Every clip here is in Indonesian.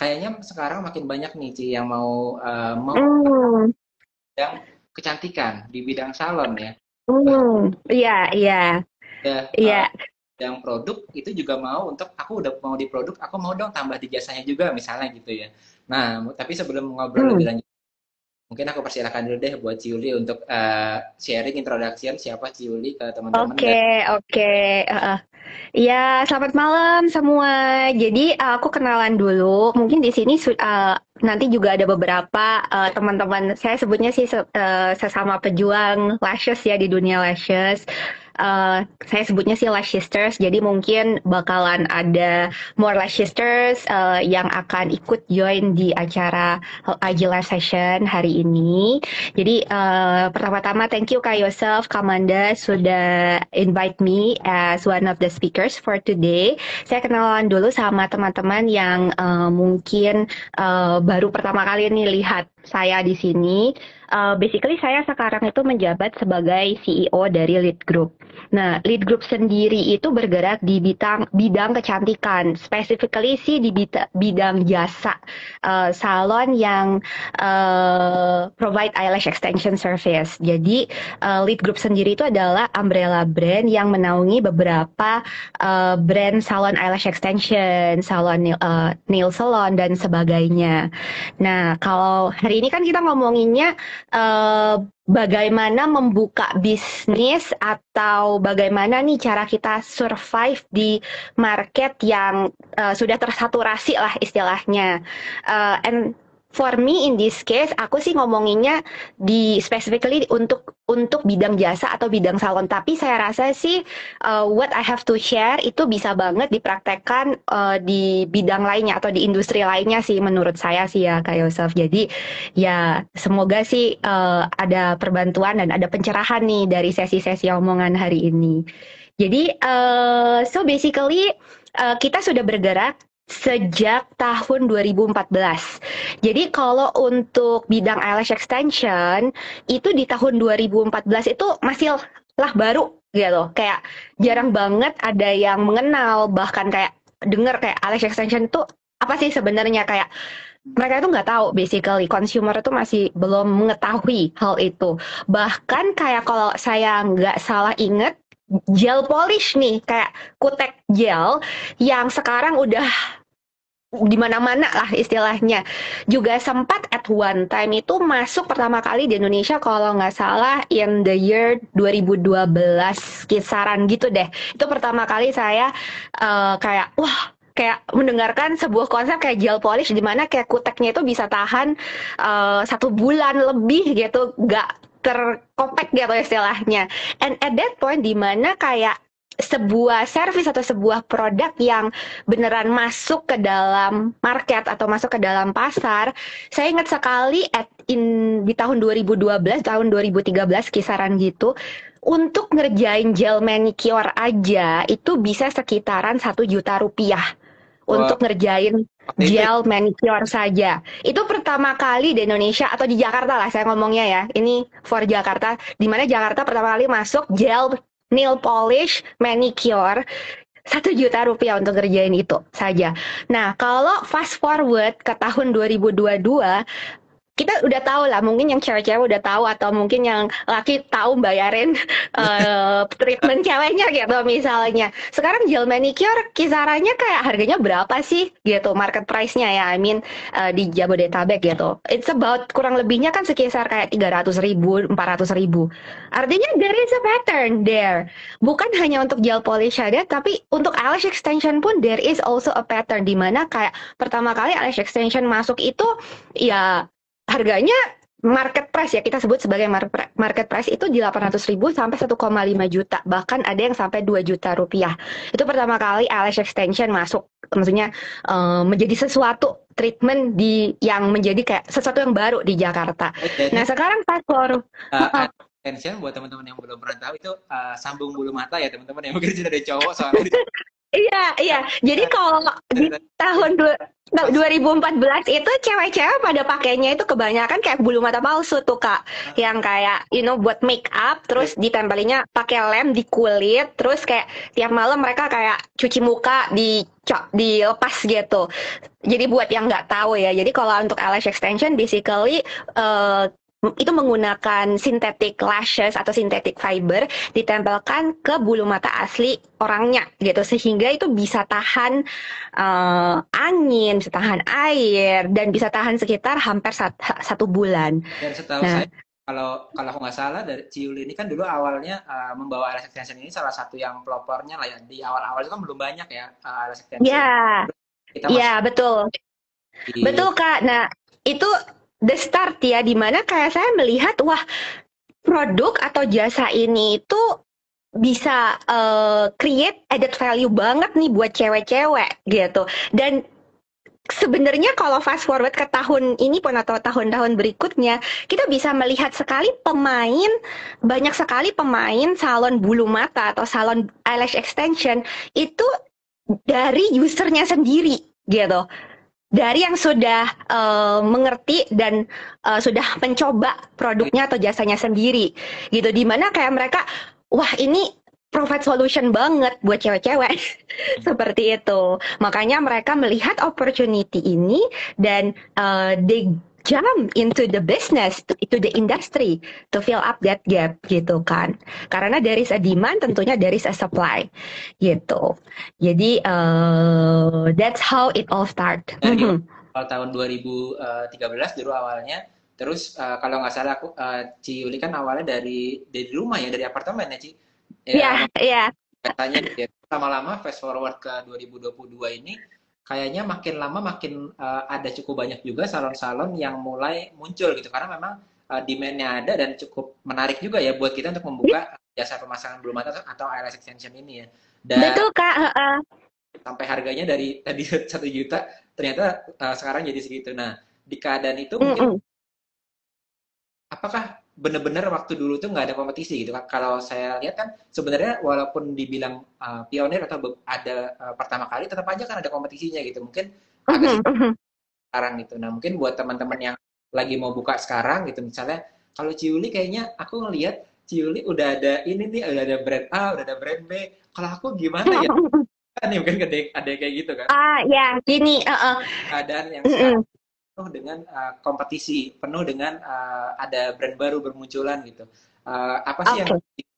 kayaknya sekarang makin banyak nih Ci yang mau uh, mau mm. yang kecantikan di bidang salon ya. Hmm, iya, iya. Ya, iya. Uh, yang produk itu juga mau untuk aku udah mau di produk, aku mau dong tambah di jasanya juga misalnya gitu ya. Nah, tapi sebelum ngobrol hmm. lebih lanjut mungkin aku persilakan dulu deh buat Ciuli untuk uh, sharing introduction siapa Ciuli ke teman-teman. Oke, okay, oke. Okay. Uh, ya, selamat malam semua. Jadi uh, aku kenalan dulu. Mungkin di sini uh, nanti juga ada beberapa teman-teman. Uh, saya sebutnya sih uh, sesama pejuang lashes ya di dunia lashes uh, saya sebutnya sih Lash Sisters, jadi mungkin bakalan ada more Lash Sisters uh, yang akan ikut join di acara IG Live Session hari ini. Jadi uh, pertama-tama thank you Kak Yosef, Kamanda sudah invite me as one of the speakers for today. Saya kenalan dulu sama teman-teman yang uh, mungkin uh, baru pertama kali nih lihat saya di sini. Uh, basically saya sekarang itu menjabat sebagai CEO dari Lead Group. Nah, Lead Group sendiri itu bergerak di bidang bidang kecantikan, specifically sih di bidang jasa uh, salon yang uh, provide eyelash extension service. Jadi uh, Lead Group sendiri itu adalah umbrella brand yang menaungi beberapa uh, brand salon eyelash extension, salon uh, nail salon dan sebagainya. Nah, kalau hari ini kan kita ngomonginnya uh, bagaimana membuka bisnis atau bagaimana nih cara kita survive di market yang uh, sudah tersaturasi lah istilahnya. Uh, and for me in this case aku sih ngomonginnya di specifically untuk untuk bidang jasa atau bidang salon. Tapi saya rasa sih uh, what I have to share itu bisa banget dipraktekkan uh, di bidang lainnya atau di industri lainnya sih menurut saya sih ya Kak Yosef. Jadi ya semoga sih uh, ada perbantuan dan ada pencerahan nih dari sesi-sesi omongan hari ini. Jadi uh, so basically uh, kita sudah bergerak sejak tahun 2014. Jadi kalau untuk bidang eyelash extension itu di tahun 2014 itu masih lah baru gitu. Kayak jarang banget ada yang mengenal bahkan kayak denger kayak eyelash extension itu apa sih sebenarnya kayak mereka itu nggak tahu basically consumer itu masih belum mengetahui hal itu bahkan kayak kalau saya nggak salah inget gel polish nih kayak kutek gel yang sekarang udah di mana-mana lah istilahnya. Juga sempat at one time itu masuk pertama kali di Indonesia kalau nggak salah in the year 2012 kisaran gitu deh. Itu pertama kali saya uh, kayak wah kayak mendengarkan sebuah konsep kayak gel polish di mana kayak kuteknya itu bisa tahan uh, satu bulan lebih gitu, nggak terkopek gitu istilahnya. And at that point di mana kayak sebuah service atau sebuah produk yang beneran masuk ke dalam market atau masuk ke dalam pasar, saya ingat sekali at in di tahun 2012, tahun 2013 kisaran gitu, untuk ngerjain gel manicure aja itu bisa sekitaran satu juta rupiah Wah. untuk ngerjain gel manicure saja. Itu pertama kali di Indonesia atau di Jakarta lah saya ngomongnya ya. Ini for Jakarta, di mana Jakarta pertama kali masuk gel nail polish, manicure, satu juta rupiah untuk ngerjain itu saja. Nah, kalau fast forward ke tahun 2022, kita udah tahu lah mungkin yang cewek-cewek udah tahu atau mungkin yang laki tahu bayarin uh, treatment ceweknya gitu misalnya. Sekarang gel manicure kisarannya kayak harganya berapa sih gitu market price-nya ya I mean uh, di Jabodetabek gitu. It's about kurang lebihnya kan sekitar kayak 300 ribu 400 ribu. Artinya there is a pattern there. Bukan hanya untuk gel polish saja tapi untuk eyelash extension pun there is also a pattern di mana kayak pertama kali eyelash extension masuk itu ya harganya market price ya kita sebut sebagai market price itu di 800 ribu sampai 1,5 juta bahkan ada yang sampai 2 juta rupiah itu pertama kali eyelash extension masuk maksudnya um, menjadi sesuatu treatment di yang menjadi kayak sesuatu yang baru di Jakarta. Okay. Nah sekarang pas for uh, extension buat teman-teman yang belum pernah tahu itu uh, sambung bulu mata ya teman-teman yang mungkin sudah ada cowok soalnya Iya, iya. Jadi kalau di tahun dua, 2014 itu cewek-cewek pada pakainya itu kebanyakan kayak bulu mata palsu tuh kak, yang kayak you know buat make up, terus ditempelinnya pakai lem di kulit, terus kayak tiap malam mereka kayak cuci muka di dilepas gitu. Jadi buat yang nggak tahu ya, jadi kalau untuk eyelash extension basically uh, itu menggunakan synthetic lashes atau synthetic fiber ditempelkan ke bulu mata asli orangnya gitu sehingga itu bisa tahan uh, angin, bisa tahan air dan bisa tahan sekitar hampir sat satu bulan. Dan setahu nah, saya kalau kalau aku nggak salah dari Ciuli ini kan dulu awalnya uh, membawa alas extension ini salah satu yang pelopornya lah ya di awal-awal itu kan belum banyak ya uh, extension. Iya. Iya betul. Di... Betul kak. Nah itu the start ya di mana kayak saya melihat wah produk atau jasa ini itu bisa uh, create added value banget nih buat cewek-cewek gitu. Dan sebenarnya kalau fast forward ke tahun ini pun atau tahun-tahun berikutnya, kita bisa melihat sekali pemain, banyak sekali pemain salon bulu mata atau salon eyelash extension itu dari usernya sendiri gitu dari yang sudah uh, mengerti dan uh, sudah mencoba produknya atau jasanya sendiri gitu. Di mana kayak mereka wah ini profit solution banget buat cewek-cewek. Seperti itu. Makanya mereka melihat opportunity ini dan uh, they jump into the business, to, into the industry to fill up that gap gitu kan. Karena dari a demand tentunya dari a supply gitu. Jadi uh, that's how it all start. Dari mm -hmm. tahun 2013 dulu awalnya. Terus uh, kalau nggak salah aku uh, Ci Yuli kan awalnya dari dari rumah ya dari apartemen ya Ci. Iya, yeah, iya. Yeah. Katanya lama-lama fast forward ke 2022 ini kayaknya makin lama makin uh, ada cukup banyak juga salon-salon yang mulai muncul gitu karena memang uh, demand-nya ada dan cukup menarik juga ya buat kita untuk membuka jasa pemasangan bulu mata atau eyelash extension ini ya. Dan Betul kak. Uh, sampai harganya dari tadi satu juta ternyata uh, sekarang jadi segitu. Nah di keadaan itu mungkin mm -mm. apakah benar-benar waktu dulu tuh nggak ada kompetisi gitu kan. Kalau saya lihat kan sebenarnya walaupun dibilang uh, pionir atau ada uh, pertama kali tetap aja kan ada kompetisinya gitu. Mungkin agak uh sekarang gitu. Nah, mungkin buat teman-teman yang lagi mau buka sekarang gitu misalnya kalau Ciuli kayaknya aku ngelihat Ciuli udah ada ini nih udah ada brand A, udah ada brand B. Kalau aku gimana ya? kan mungkin ada, ada kayak gitu kan. Ah, ya, gini, uh -uh. keadaan yang sekarang penuh dengan uh, kompetisi, penuh dengan uh, ada brand baru bermunculan gitu. Uh, apa sih okay. yang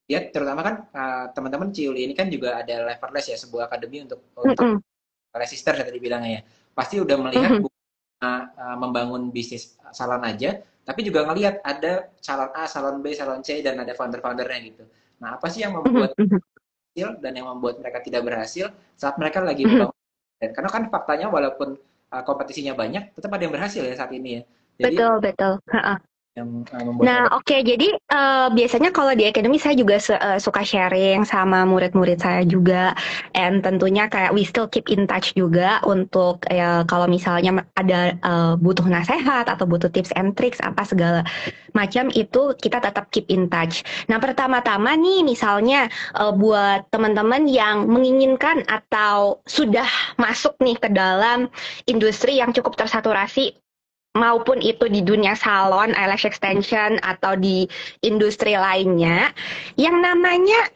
lihat terutama kan uh, teman-teman Ciuli ini kan juga ada Leverless ya sebuah akademi untuk mm -hmm. untuk resistor tadi bilangnya ya. Pasti udah melihat mm -hmm. uh, uh, membangun bisnis salon aja, tapi juga ngelihat ada salon A, salon B, salon C dan ada founder-foundernya gitu. Nah, apa sih yang membuat berhasil dan yang membuat mereka tidak berhasil saat mereka lagi membangun dan karena kan faktanya walaupun kompetisinya banyak, tetap ada yang berhasil ya saat ini ya. Jadi, betul betul. Yang uh, membuat Nah, oke. Okay. Jadi uh, biasanya kalau di academy saya juga su uh, suka sharing sama murid-murid saya juga, and tentunya kayak we still keep in touch juga untuk ya kalau misalnya ada uh, butuh nasihat atau butuh tips and tricks apa segala macam itu kita tetap keep in touch. Nah, pertama-tama nih misalnya uh, buat teman-teman yang menginginkan atau sudah masuk nih ke dalam industri yang cukup tersaturasi maupun itu di dunia salon, eyelash extension atau di industri lainnya, yang namanya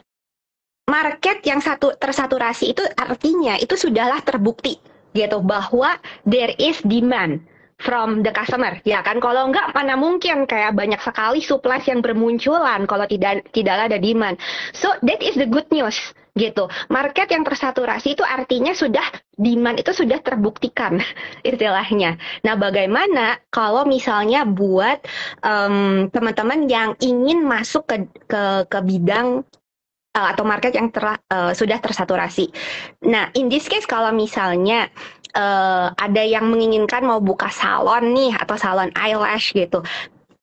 market yang satu tersaturasi itu artinya itu sudahlah terbukti gitu bahwa there is demand from the customer. Ya kan kalau enggak mana mungkin kayak banyak sekali supply yang bermunculan kalau tidak tidak ada demand. So that is the good news gitu market yang tersaturasi itu artinya sudah demand itu sudah terbuktikan istilahnya nah bagaimana kalau misalnya buat teman teman-teman yang ingin masuk ke ke, ke bidang uh, atau market yang ter, uh, sudah tersaturasi. Nah, in this case kalau misalnya uh, ada yang menginginkan mau buka salon nih atau salon eyelash gitu.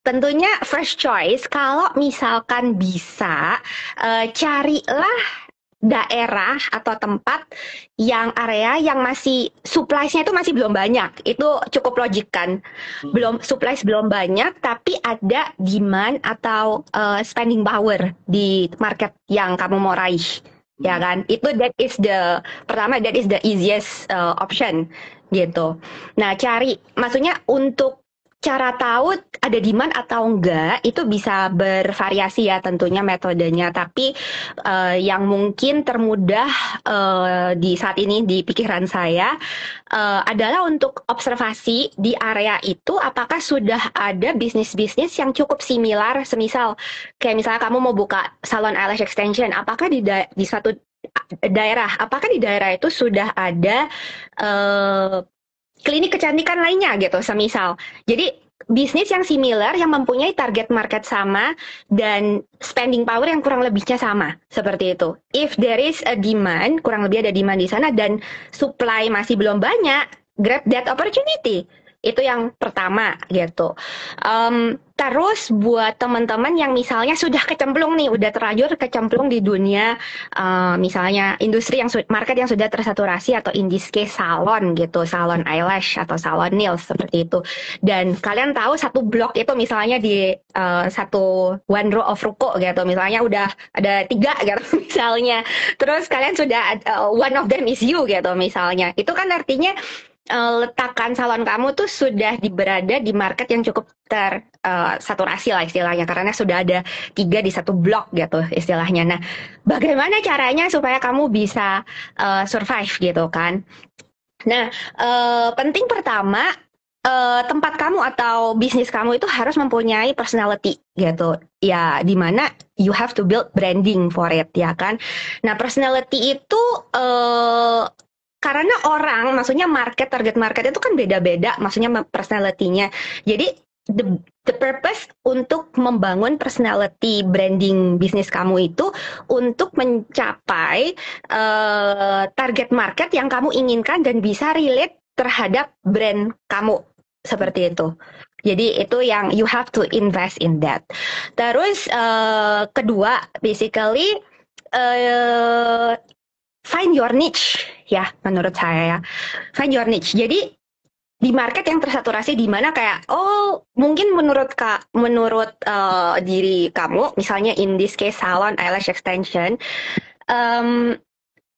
Tentunya first choice kalau misalkan bisa uh, carilah daerah atau tempat yang area yang masih supply-nya itu masih belum banyak. Itu cukup logik kan. Hmm. Belum supply belum banyak tapi ada demand atau uh, spending power di market yang kamu mau raih ya kan itu that is the pertama that is the easiest uh, option gitu nah cari maksudnya untuk cara tahu ada demand atau enggak itu bisa bervariasi ya tentunya metodenya. Tapi uh, yang mungkin termudah uh, di saat ini di pikiran saya uh, adalah untuk observasi di area itu apakah sudah ada bisnis-bisnis yang cukup similar. Semisal kayak misalnya kamu mau buka salon eyelash extension apakah di di satu daerah apakah di daerah itu sudah ada uh, klinik kecantikan lainnya gitu semisal. Jadi bisnis yang similar yang mempunyai target market sama dan spending power yang kurang lebihnya sama seperti itu. If there is a demand, kurang lebih ada demand di sana dan supply masih belum banyak, grab that opportunity. Itu yang pertama gitu. Um, terus buat teman-teman yang misalnya sudah kecemplung nih, udah terlanjur kecemplung di dunia, uh, misalnya industri yang market yang sudah tersaturasi atau in this case salon gitu, salon eyelash atau salon nails seperti itu. Dan kalian tahu satu blok itu misalnya di uh, satu one row of ruko gitu, misalnya udah ada tiga gitu misalnya. Terus kalian sudah uh, one of them is you gitu misalnya. Itu kan artinya uh, letakkan salon kamu tuh sudah berada di market yang cukup tersaturasi uh, lah istilahnya karena sudah ada tiga di satu blok gitu istilahnya. Nah, bagaimana caranya supaya kamu bisa uh, survive gitu kan? Nah, uh, penting pertama uh, tempat kamu atau bisnis kamu itu harus mempunyai personality gitu ya di mana you have to build branding for it ya kan nah personality itu uh, karena orang, maksudnya market, target market itu kan beda-beda, maksudnya personality-nya. Jadi the the purpose untuk membangun personality branding bisnis kamu itu untuk mencapai uh, target market yang kamu inginkan dan bisa relate terhadap brand kamu seperti itu. Jadi itu yang you have to invest in that. Terus uh, kedua, basically uh, find your niche ya menurut saya ya. Find your niche. Jadi di market yang tersaturasi di mana kayak oh mungkin menurut kak menurut uh, diri kamu misalnya in this case salon eyelash extension um,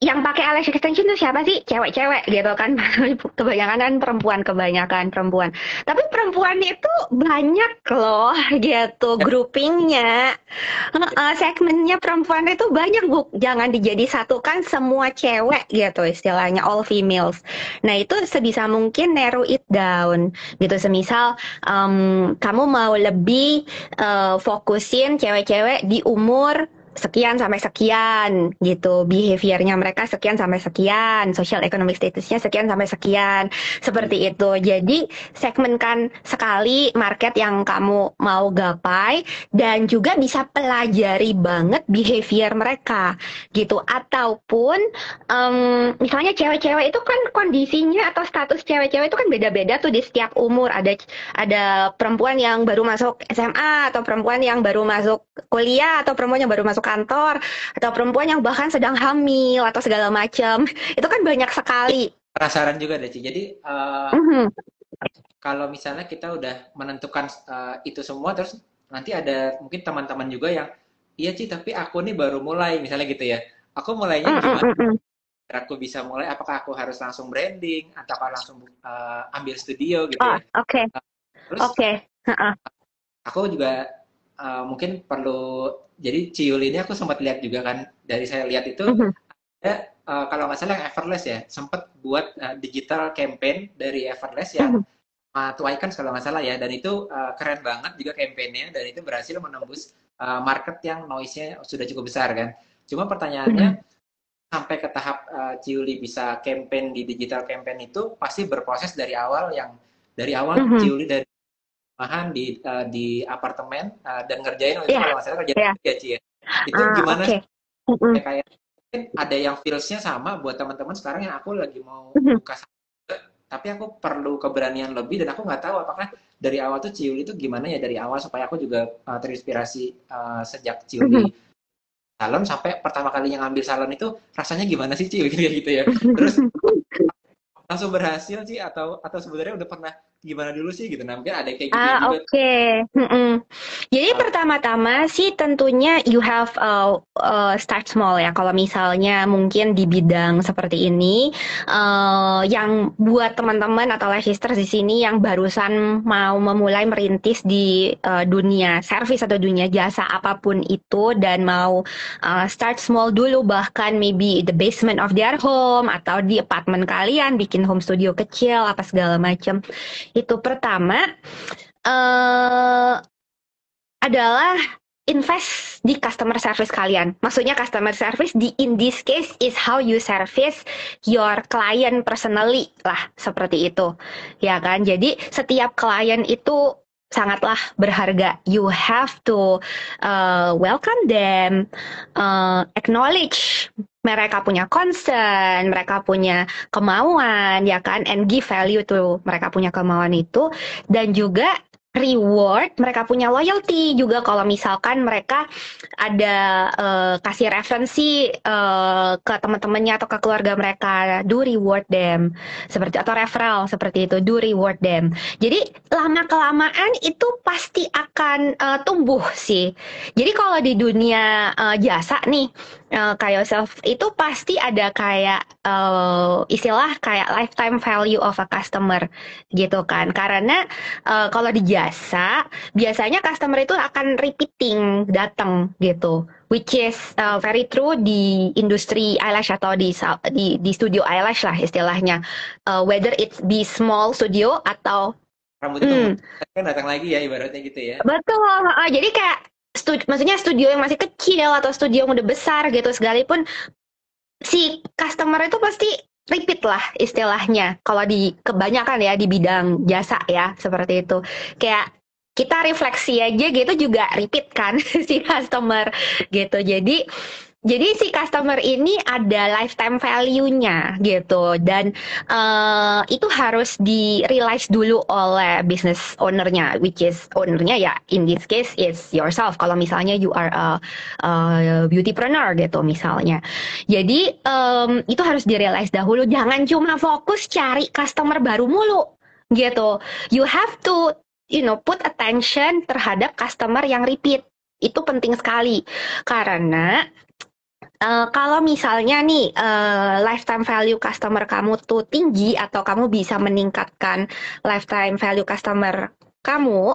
yang pakai eyelash extension itu siapa sih? Cewek-cewek gitu kan. kebanyakan kan perempuan, kebanyakan perempuan. Tapi perempuan itu banyak loh gitu groupingnya. Uh, segmennya perempuan itu banyak bu. Jangan dijadi satu kan semua cewek gitu istilahnya all females. Nah itu sebisa mungkin narrow it down gitu. Semisal um, kamu mau lebih uh, fokusin cewek-cewek di umur sekian sampai sekian gitu. Behaviornya mereka sekian sampai sekian social economic statusnya sekian sampai sekian seperti itu. Jadi segmenkan sekali market yang kamu mau gapai dan juga bisa pelajari banget behavior mereka gitu. Ataupun um, misalnya cewek-cewek itu kan kondisinya atau status cewek-cewek itu kan beda-beda tuh di setiap umur. Ada ada perempuan yang baru masuk SMA atau perempuan yang baru masuk kuliah atau perempuan yang baru masuk kantor atau perempuan yang bahkan sedang hamil atau segala macam itu kan banyak sekali penasaran juga deh Ci. jadi uh, mm-hmm. kalau misalnya kita udah menentukan uh, itu semua terus nanti ada mungkin teman-teman juga yang iya Ci tapi aku nih baru mulai misalnya gitu ya aku mulainya gimana mm-hmm. aku bisa mulai apakah aku harus langsung branding atau langsung uh, ambil studio gitu oh, ya oke okay. uh, terus okay. uh-uh. aku juga uh, mungkin perlu jadi Ciul ini aku sempat lihat juga kan dari saya lihat itu mm -hmm. ada uh, kalau nggak salah yang Everless ya sempat buat uh, digital campaign dari Everless yang mm -hmm. Uh, kalau nggak salah ya dan itu uh, keren banget juga kampanyenya dan itu berhasil menembus uh, market yang noise-nya sudah cukup besar kan. Cuma pertanyaannya mm -hmm. sampai ke tahap uh, Ciuli bisa campaign di digital campaign itu pasti berproses dari awal yang dari awal mm -hmm. Ciuli dari rumahan di uh, di apartemen uh, dan ngerjain yeah. kalau nggak salah kerja yeah. gaji ya. Itu uh, gimana okay. sih? Kayak mungkin ada yang feelsnya sama buat teman-teman sekarang yang aku lagi mau buka tapi aku perlu keberanian lebih dan aku nggak tahu apakah dari awal tuh Ciuli itu gimana ya dari awal supaya aku juga uh, terinspirasi uh, sejak Ciuli salon sampai pertama kali yang ngambil salon itu rasanya gimana sih Ciuli gitu ya. Terus langsung berhasil sih atau atau sebenarnya udah pernah gimana dulu sih gitu. Nah, mungkin ada kayak gitu Ah, oke. Okay. Jadi Ah. pertama-tama sih tentunya you have uh, uh, start small ya. Kalau misalnya mungkin di bidang seperti ini, uh, yang buat teman-teman atau sisters di sini yang barusan mau memulai merintis di uh, dunia service atau dunia jasa apa pun itu dan mau uh, start small dulu bahkan maybe the basement of their home atau di apartemen kalian bikin home studio kecil apa segala macam itu pertama eh adalah invest di customer service kalian. Maksudnya customer service di in this case is how you service your client personally lah seperti itu. Ya kan? Jadi setiap klien itu sangatlah berharga. You have to uh, welcome them, uh, acknowledge mereka punya concern, mereka punya kemauan, ya kan, and give value to mereka punya kemauan itu, dan juga reward mereka punya loyalty juga kalau misalkan mereka ada uh, kasih referensi uh, ke teman-temannya atau ke keluarga mereka. Do reward them. Seperti atau referral seperti itu. Do reward them. Jadi lama kelamaan itu pasti akan uh, tumbuh sih. Jadi kalau di dunia uh, jasa nih uh, kayak self itu pasti ada kayak uh, istilah kayak lifetime value of a customer gitu kan. Karena uh, kalau di jasa biasanya customer itu akan repeating datang gitu. Which is uh, very true di industri eyelash atau di di, di studio eyelash lah istilahnya. Uh, whether it's di small studio atau rambut itu hmm. kan datang lagi ya ibaratnya gitu ya. Betul uh, jadi kayak studi maksudnya studio yang masih kecil atau studio yang udah besar gitu sekalipun si customer itu pasti repeat lah istilahnya. Kalau di kebanyakan ya di bidang jasa ya seperti itu. Kayak kita refleksi aja gitu juga repeat kan si customer gitu. Jadi jadi si customer ini ada lifetime value-nya gitu dan uh, itu harus di realize dulu oleh business owner-nya which is owner-nya ya in this case is yourself kalau misalnya you are a, a beautypreneur gitu misalnya. Jadi um, itu harus di realize dahulu jangan cuma fokus cari customer baru mulu gitu. You have to you know put attention terhadap customer yang repeat. Itu penting sekali karena Uh, kalau misalnya nih uh, lifetime value customer kamu tuh tinggi atau kamu bisa meningkatkan lifetime value customer kamu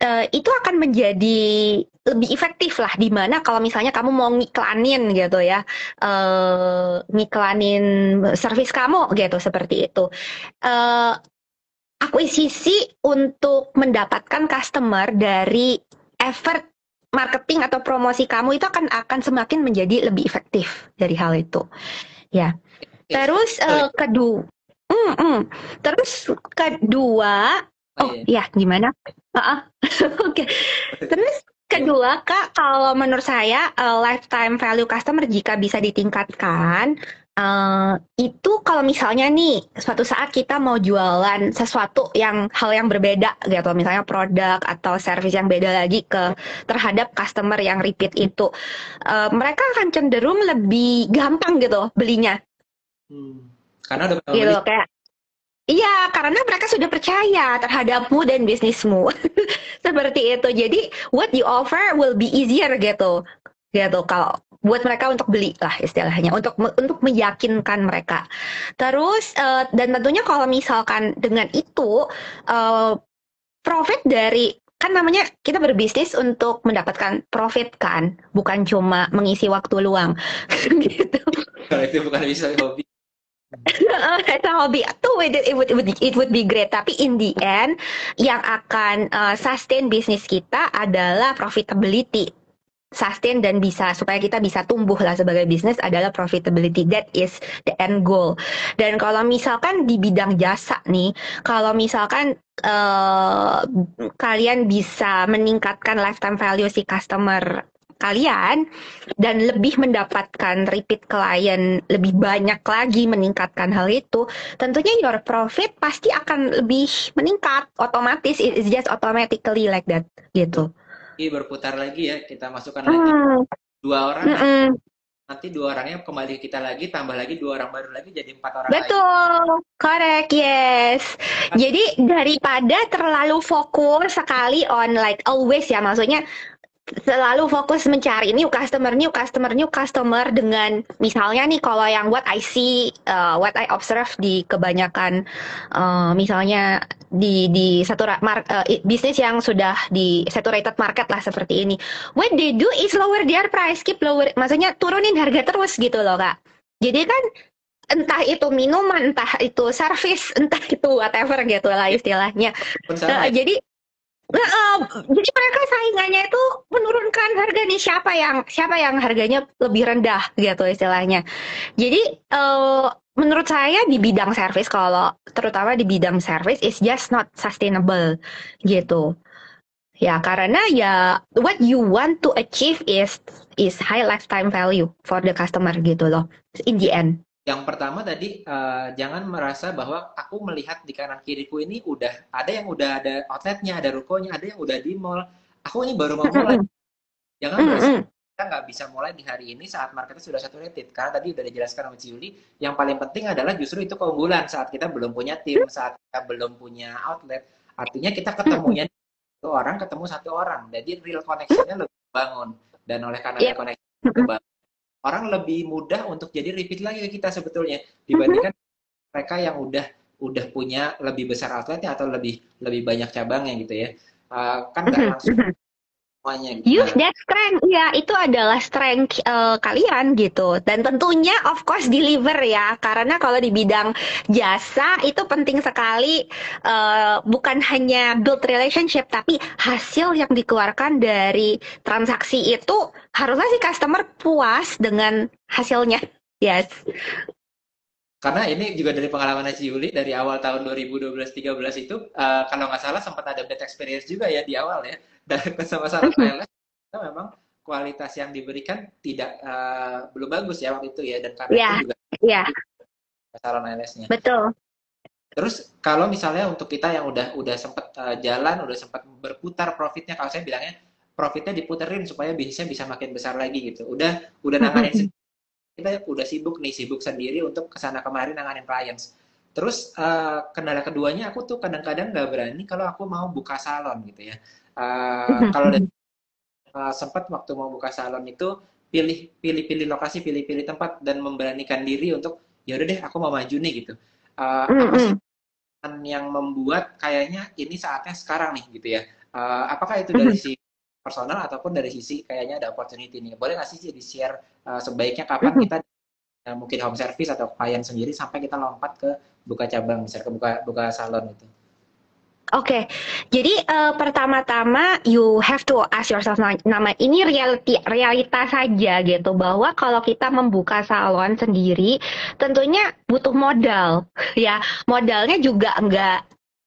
uh, itu akan menjadi lebih efektif lah. Di mana kalau misalnya kamu mau ngiklanin gitu ya uh, ngiklanin service kamu gitu seperti itu. Uh, akuisisi untuk mendapatkan customer dari effort marketing atau promosi kamu itu akan akan semakin menjadi lebih efektif dari hal itu ya terus uh, kedua mm, mm. terus kedua oh, oh iya. ya gimana uh -uh. oke okay. terus kedua kak kalau menurut saya uh, lifetime value customer jika bisa ditingkatkan Uh, itu kalau misalnya nih suatu saat kita mau jualan sesuatu yang hal yang berbeda gitu misalnya produk atau service yang beda lagi ke terhadap customer yang repeat itu uh, mereka akan cenderung lebih gampang gitu belinya hmm. karena udah gitu beli. kayak Iya, karena mereka sudah percaya terhadapmu dan bisnismu. Seperti itu. Jadi, what you offer will be easier gitu. Gitu. Kalau buat mereka untuk beli lah istilahnya untuk untuk meyakinkan mereka. Terus uh, dan tentunya kalau misalkan dengan itu uh, profit dari kan namanya kita berbisnis untuk mendapatkan profit kan bukan cuma mengisi waktu luang. Gitu. Kalau itu bukan bisa hobi. Itu hobi. Tuh it, it would, it would it would be great. Tapi in the end yang akan uh, sustain bisnis kita adalah profitability sustain dan bisa supaya kita bisa tumbuh lah sebagai bisnis adalah profitability. That is the end goal. Dan kalau misalkan di bidang jasa nih kalau misalkan uh, kalian bisa meningkatkan lifetime value si customer kalian dan lebih mendapatkan repeat klien lebih banyak lagi meningkatkan hal itu tentunya your profit pasti akan lebih meningkat otomatis. It's just automatically like that gitu berputar lagi ya kita masukkan lagi hmm. dua orang mm -mm. nanti dua orangnya kembali ke kita lagi, tambah lagi dua orang baru lagi jadi empat orang Betul, lagi. correct, yes. Jadi daripada terlalu fokus sekali on like always ya, maksudnya selalu fokus mencari new customer, new customer, new customer dengan misalnya nih kalau yang what I see, uh, what I observe di kebanyakan uh, misalnya di di satu mar, uh, bisnis yang sudah di saturated market lah seperti ini. What they do is lower their price, keep lower, maksudnya turunin harga terus gitu loh kak. Jadi kan entah itu minuman, entah itu service, entah itu whatever gitu lah istilahnya. Uh, jadi uh, jadi mereka saingannya itu menurunkan harga nih siapa yang siapa yang harganya lebih rendah gitu istilahnya. Jadi uh, menurut saya di bidang service kalau terutama di bidang service is just not sustainable gitu. Ya karena ya what you want to achieve is is high lifetime value for the customer gitu loh in the end yang pertama tadi uh, jangan merasa bahwa aku melihat di kanan kiriku ini udah ada yang udah ada outletnya, ada rukonya, ada yang udah di mall. Aku ini baru mau mulai. Jangan merasa kita nggak bisa mulai di hari ini saat marketnya sudah saturated. Karena tadi udah dijelaskan sama Ciuli, yang paling penting adalah justru itu keunggulan saat kita belum punya tim, saat kita belum punya outlet. Artinya kita ketemunya satu orang ketemu satu orang. Jadi real connection-nya lebih bangun. Dan oleh karena yep. connection orang lebih mudah untuk jadi repeat lagi ke kita sebetulnya dibandingkan mereka yang udah udah punya lebih besar outletnya atau lebih lebih banyak cabangnya gitu ya. Uh, kan nggak langsung semuanya. Gitu. Use that strength, ya itu adalah strength uh, kalian gitu. Dan tentunya of course deliver ya, karena kalau di bidang jasa itu penting sekali uh, bukan hanya build relationship, tapi hasil yang dikeluarkan dari transaksi itu harusnya si customer puas dengan hasilnya. Yes. Karena ini juga dari pengalaman si Yuli dari awal tahun 2012-13 itu, uh, kalau nggak salah sempat ada bad experience juga ya di awal ya dan sama-sama PLS itu memang kualitas yang diberikan tidak uh, belum bagus ya waktu itu ya dan karena yeah. itu juga yeah. sasaran ALS-nya. Betul. Terus kalau misalnya untuk kita yang udah udah sempat uh, eh, jalan, udah sempat berputar profitnya, kalau saya bilangnya profitnya diputerin supaya bisnisnya bisa makin besar lagi gitu. Udah udah nanganin kita udah sibuk nih, sibuk sendiri untuk ke sana kemari nanganin clients. Terus uh, kendala keduanya aku tuh kadang-kadang nggak berani kalau aku mau buka salon gitu ya. Uh, kalau uh, sempat waktu mau buka salon itu pilih pilih pilih lokasi pilih pilih tempat dan memberanikan diri untuk ya udah deh aku mau maju nih gitu uh, apa sih yang membuat kayaknya ini saatnya sekarang nih gitu ya uh, apakah itu dari sisi personal ataupun dari sisi kayaknya ada opportunity nih. Boleh nggak sih di share uh, sebaiknya kapan kita uh, mungkin home service atau klien sendiri sampai kita lompat ke buka cabang misalnya ke buka buka salon itu Oke, okay. jadi uh, pertama-tama you have to ask yourself nama ini reality realita saja gitu bahwa kalau kita membuka salon sendiri tentunya butuh modal ya. Modalnya juga enggak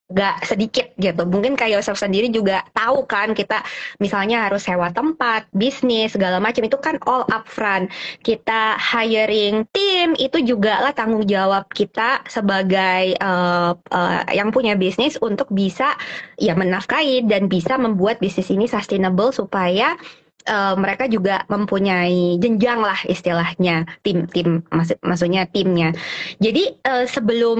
gak sedikit gitu. Mungkin kayak Yosef sendiri juga tahu kan kita misalnya harus sewa tempat, bisnis segala macam itu kan all upfront. Kita hiring tim itu juga lah tanggung jawab kita sebagai uh, uh, yang punya bisnis untuk bisa ya menafkahi dan bisa membuat bisnis ini sustainable supaya uh, mereka juga mempunyai jenjang lah istilahnya tim tim maksud maksudnya timnya. Jadi uh, sebelum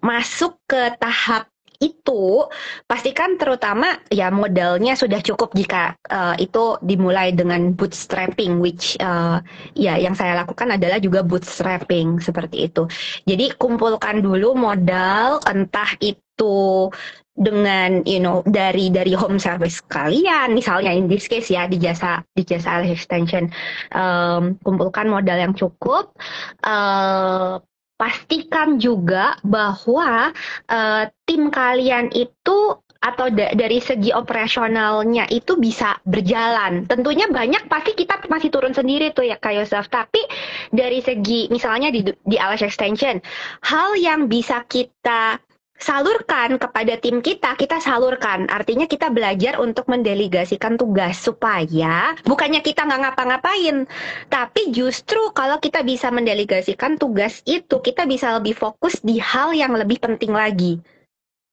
masuk ke tahap itu pastikan terutama ya modalnya sudah cukup jika uh, itu dimulai dengan bootstrapping which uh, ya yang saya lakukan adalah juga bootstrapping seperti itu. Jadi kumpulkan dulu modal entah itu dengan you know dari dari home service kalian misalnya in this case ya di jasa di jasa extension um, kumpulkan modal yang cukup uh, pastikan juga bahwa uh, tim kalian itu atau da dari segi operasionalnya itu bisa berjalan. Tentunya banyak pasti kita masih turun sendiri tuh ya Kak Yosef. Tapi dari segi misalnya di, di Alice Extension, hal yang bisa kita salurkan kepada tim kita, kita salurkan. Artinya kita belajar untuk mendelegasikan tugas supaya bukannya kita nggak ngapa-ngapain, tapi justru kalau kita bisa mendelegasikan tugas itu, kita bisa lebih fokus di hal yang lebih penting lagi.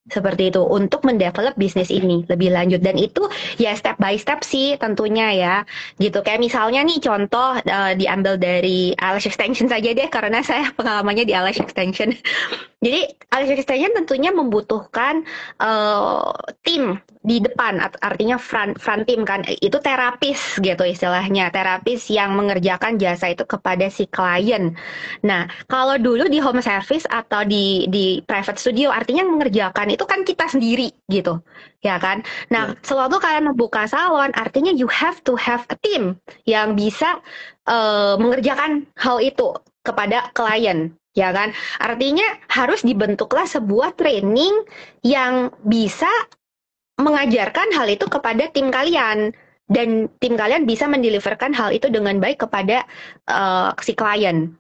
seperti itu untuk mendevelop bisnis ini lebih lanjut dan itu ya step by step sih tentunya ya gitu kayak misalnya nih contoh uh, diambil dari eyelash extension saja deh karena saya pengalamannya di eyelash extension jadi eyelash extension tentunya membutuhkan uh, tim di depan artinya front front team kan. Itu terapis gitu istilahnya terapis yang mengerjakan jasa itu kepada si klien. Nah kalau dulu di home service atau di di private studio artinya mengerjakan itu kan kita sendiri gitu ya kan? Nah yeah. sewaktu kalian membuka salon artinya you have to have a team yang bisa uh, mengerjakan hal itu kepada klien ya kan artinya harus dibentuklah sebuah training yang bisa mengajarkan hal itu kepada tim kalian dan tim kalian bisa mendeliverkan hal itu dengan baik kepada uh, si klien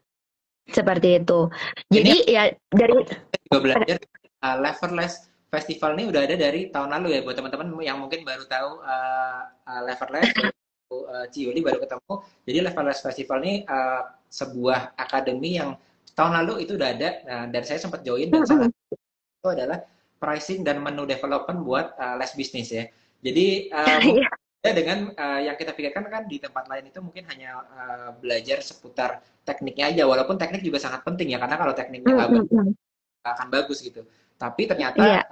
seperti itu. Jadi ini ya dari juga belajar uh, Leverless Festival ini udah ada dari tahun lalu ya buat teman-teman yang mungkin baru tahu uh, uh, Leverless uh, Ciuli baru ketemu. Jadi Leverless Festival ini uh, sebuah akademi yang tahun lalu itu udah ada nah, dan saya sempat join dan salah itu adalah pricing dan menu development buat uh, les bisnis ya. Jadi uh, ya dengan uh, yang kita pikirkan kan di tempat lain itu mungkin hanya uh, belajar seputar tekniknya aja, walaupun teknik juga sangat penting ya karena kalau tekniknya nggak mm -hmm. akan bagus gitu. Tapi ternyata yeah.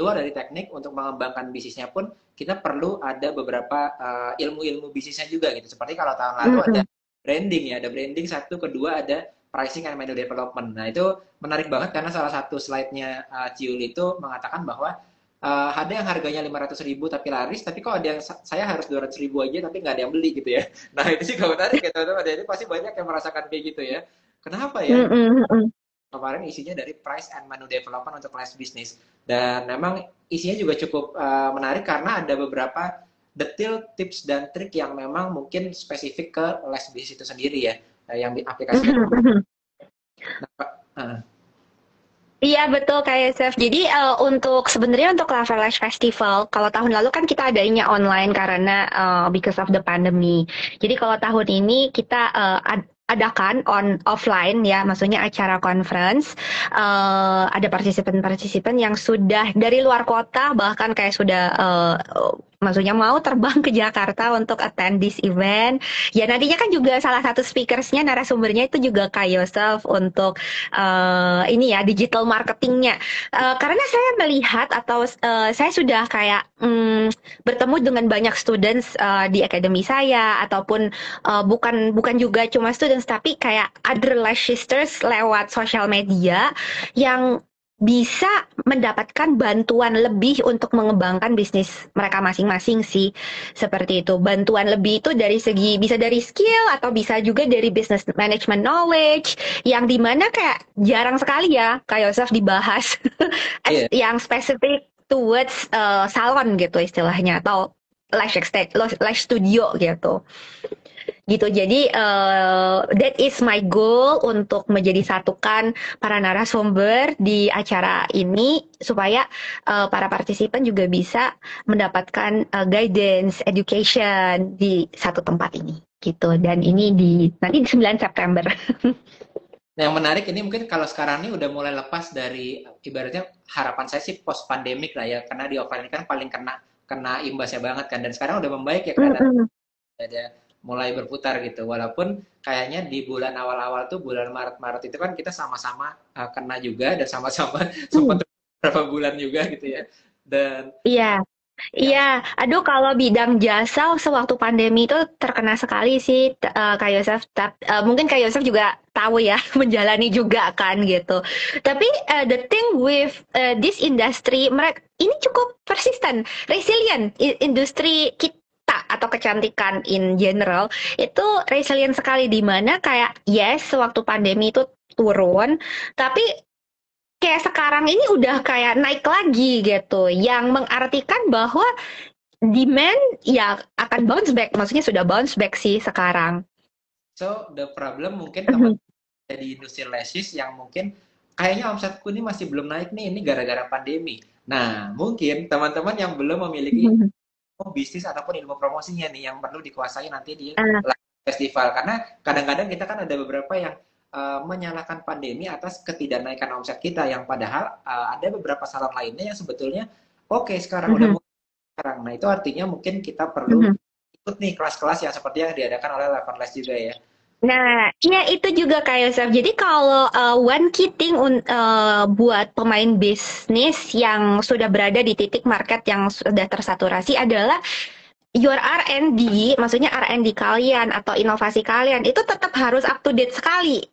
luar dari teknik untuk mengembangkan bisnisnya pun kita perlu ada beberapa ilmu-ilmu uh, bisnisnya juga gitu. Seperti kalau tahun lalu mm -hmm. ada branding ya, ada branding satu, kedua ada pricing and menu development. Nah itu menarik banget karena salah satu slide-nya uh, Ciul itu mengatakan bahwa uh, ada yang harganya 500 ribu tapi laris, tapi kok ada yang saya harus 200 ribu aja tapi nggak ada yang beli gitu ya. Nah itu sih kalau menarik ya teman-teman. Jadi pasti banyak yang merasakan kayak gitu ya. Kenapa ya? Mm. Kemarin isinya dari price and menu development untuk kelas bisnis. Dan memang isinya juga cukup uh, menarik karena ada beberapa detail tips dan trik yang memang mungkin spesifik ke les bisnis itu sendiri ya yang diaplikasikan. nah, Iya betul kayak Chef. Jadi uh, untuk sebenarnya untuk Lava Lash Festival, kalau tahun lalu kan kita adanya online karena uh, because of the pandemi. Jadi kalau tahun ini kita uh, ad adakan on offline ya, maksudnya acara conference. Uh, ada partisipan-partisipan yang sudah dari luar kota bahkan kayak sudah uh, maksudnya mau terbang ke Jakarta untuk attend this event. Ya nantinya kan juga salah satu speakersnya narasumbernya itu juga Kak Yosef untuk uh, ini ya digital marketingnya. Uh, karena saya melihat atau uh, saya sudah kayak um, bertemu dengan banyak students uh, di akademi saya ataupun uh, bukan bukan juga cuma students tapi kayak other lash sisters lewat sosial media yang bisa mendapatkan bantuan lebih untuk mengembangkan bisnis mereka masing-masing sih. Seperti itu. Bantuan lebih itu dari segi bisa dari skill atau bisa juga dari business management knowledge yang di mana kayak jarang sekali ya kayak Yosef dibahas. Yeah. yang spesifik towards uh, salon gitu istilahnya atau lash extension lash studio gitu gitu. Jadi uh, that is my goal untuk menjadi satukan para narasumber di acara ini supaya uh, para partisipan juga bisa mendapatkan uh, guidance, education di satu tempat ini gitu. Dan ini di nanti di 9 September. Nah, yang menarik ini mungkin kalau sekarang ini udah mulai lepas dari ibaratnya harapan saya sih post pandemik lah ya karena di offline ini kan paling kena kena imbasnya banget kan dan sekarang udah membaik ya karena mm -hmm. ada mulai berputar gitu. Walaupun kayaknya di bulan awal-awal tuh bulan Maret-Maret itu kan kita sama-sama uh, kena juga dan sama-sama hmm. sempat beberapa bulan juga gitu ya. Dan Iya. Iya, aduh kalau bidang jasa sewaktu pandemi itu terkena sekali sih uh, Kak Yosef. Uh, mungkin Kak Yosef juga tahu ya, menjalani juga kan gitu. Tapi uh, the thing with uh, this industry, mereka ini cukup persisten, resilient. Industri kita atau kecantikan in general itu resilient sekali di mana kayak yes waktu pandemi itu turun tapi kayak sekarang ini udah kayak naik lagi gitu yang mengartikan bahwa demand ya akan bounce back. Maksudnya sudah bounce back sih sekarang. So the problem mungkin teman di industri lashes yang mungkin kayaknya omsetku ini masih belum naik nih ini gara-gara pandemi. Nah mungkin teman-teman yang belum memiliki bisnis ataupun ilmu promosinya nih yang perlu dikuasai nanti di uh. festival karena kadang-kadang kita kan ada beberapa yang uh, menyalahkan pandemi atas ketidaknaikan omset kita yang padahal uh, ada beberapa salon lainnya yang sebetulnya oke okay, sekarang mm -hmm. udah mulai sekarang. Nah, itu artinya mungkin kita perlu mm -hmm. ikut nih kelas-kelas yang seperti yang diadakan oleh Leverless juga ya. Nah, ya itu juga kayak Yosef. Jadi kalau uh, one key thing uh, buat pemain bisnis yang sudah berada di titik market yang sudah tersaturasi adalah your R&D, maksudnya R&D kalian atau inovasi kalian itu tetap harus up to date sekali.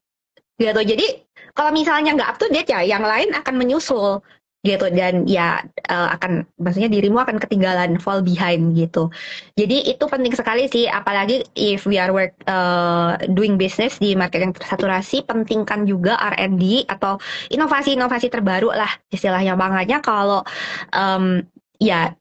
Gitu. Jadi kalau misalnya nggak up to date ya yang lain akan menyusul gitu. Dan ya uh, akan maksudnya dirimu akan ketinggalan fall behind gitu. Jadi itu penting sekali sih apalagi if we are work uh, doing business di market yang tersaturasi pentingkan juga R&D atau inovasi-inovasi terbaru lah istilahnya. Makanya kalau um, ya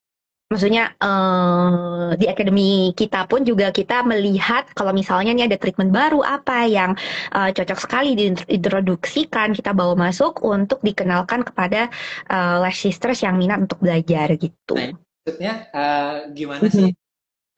maksudnya uh, di akademi kita pun juga kita melihat kalau misalnya ini ada treatment baru apa yang uh, cocok sekali diintroduksikan kita bawa masuk untuk dikenalkan kepada uh, lash sisters yang minat untuk belajar gitu. Nah, maksudnya uh, gimana sih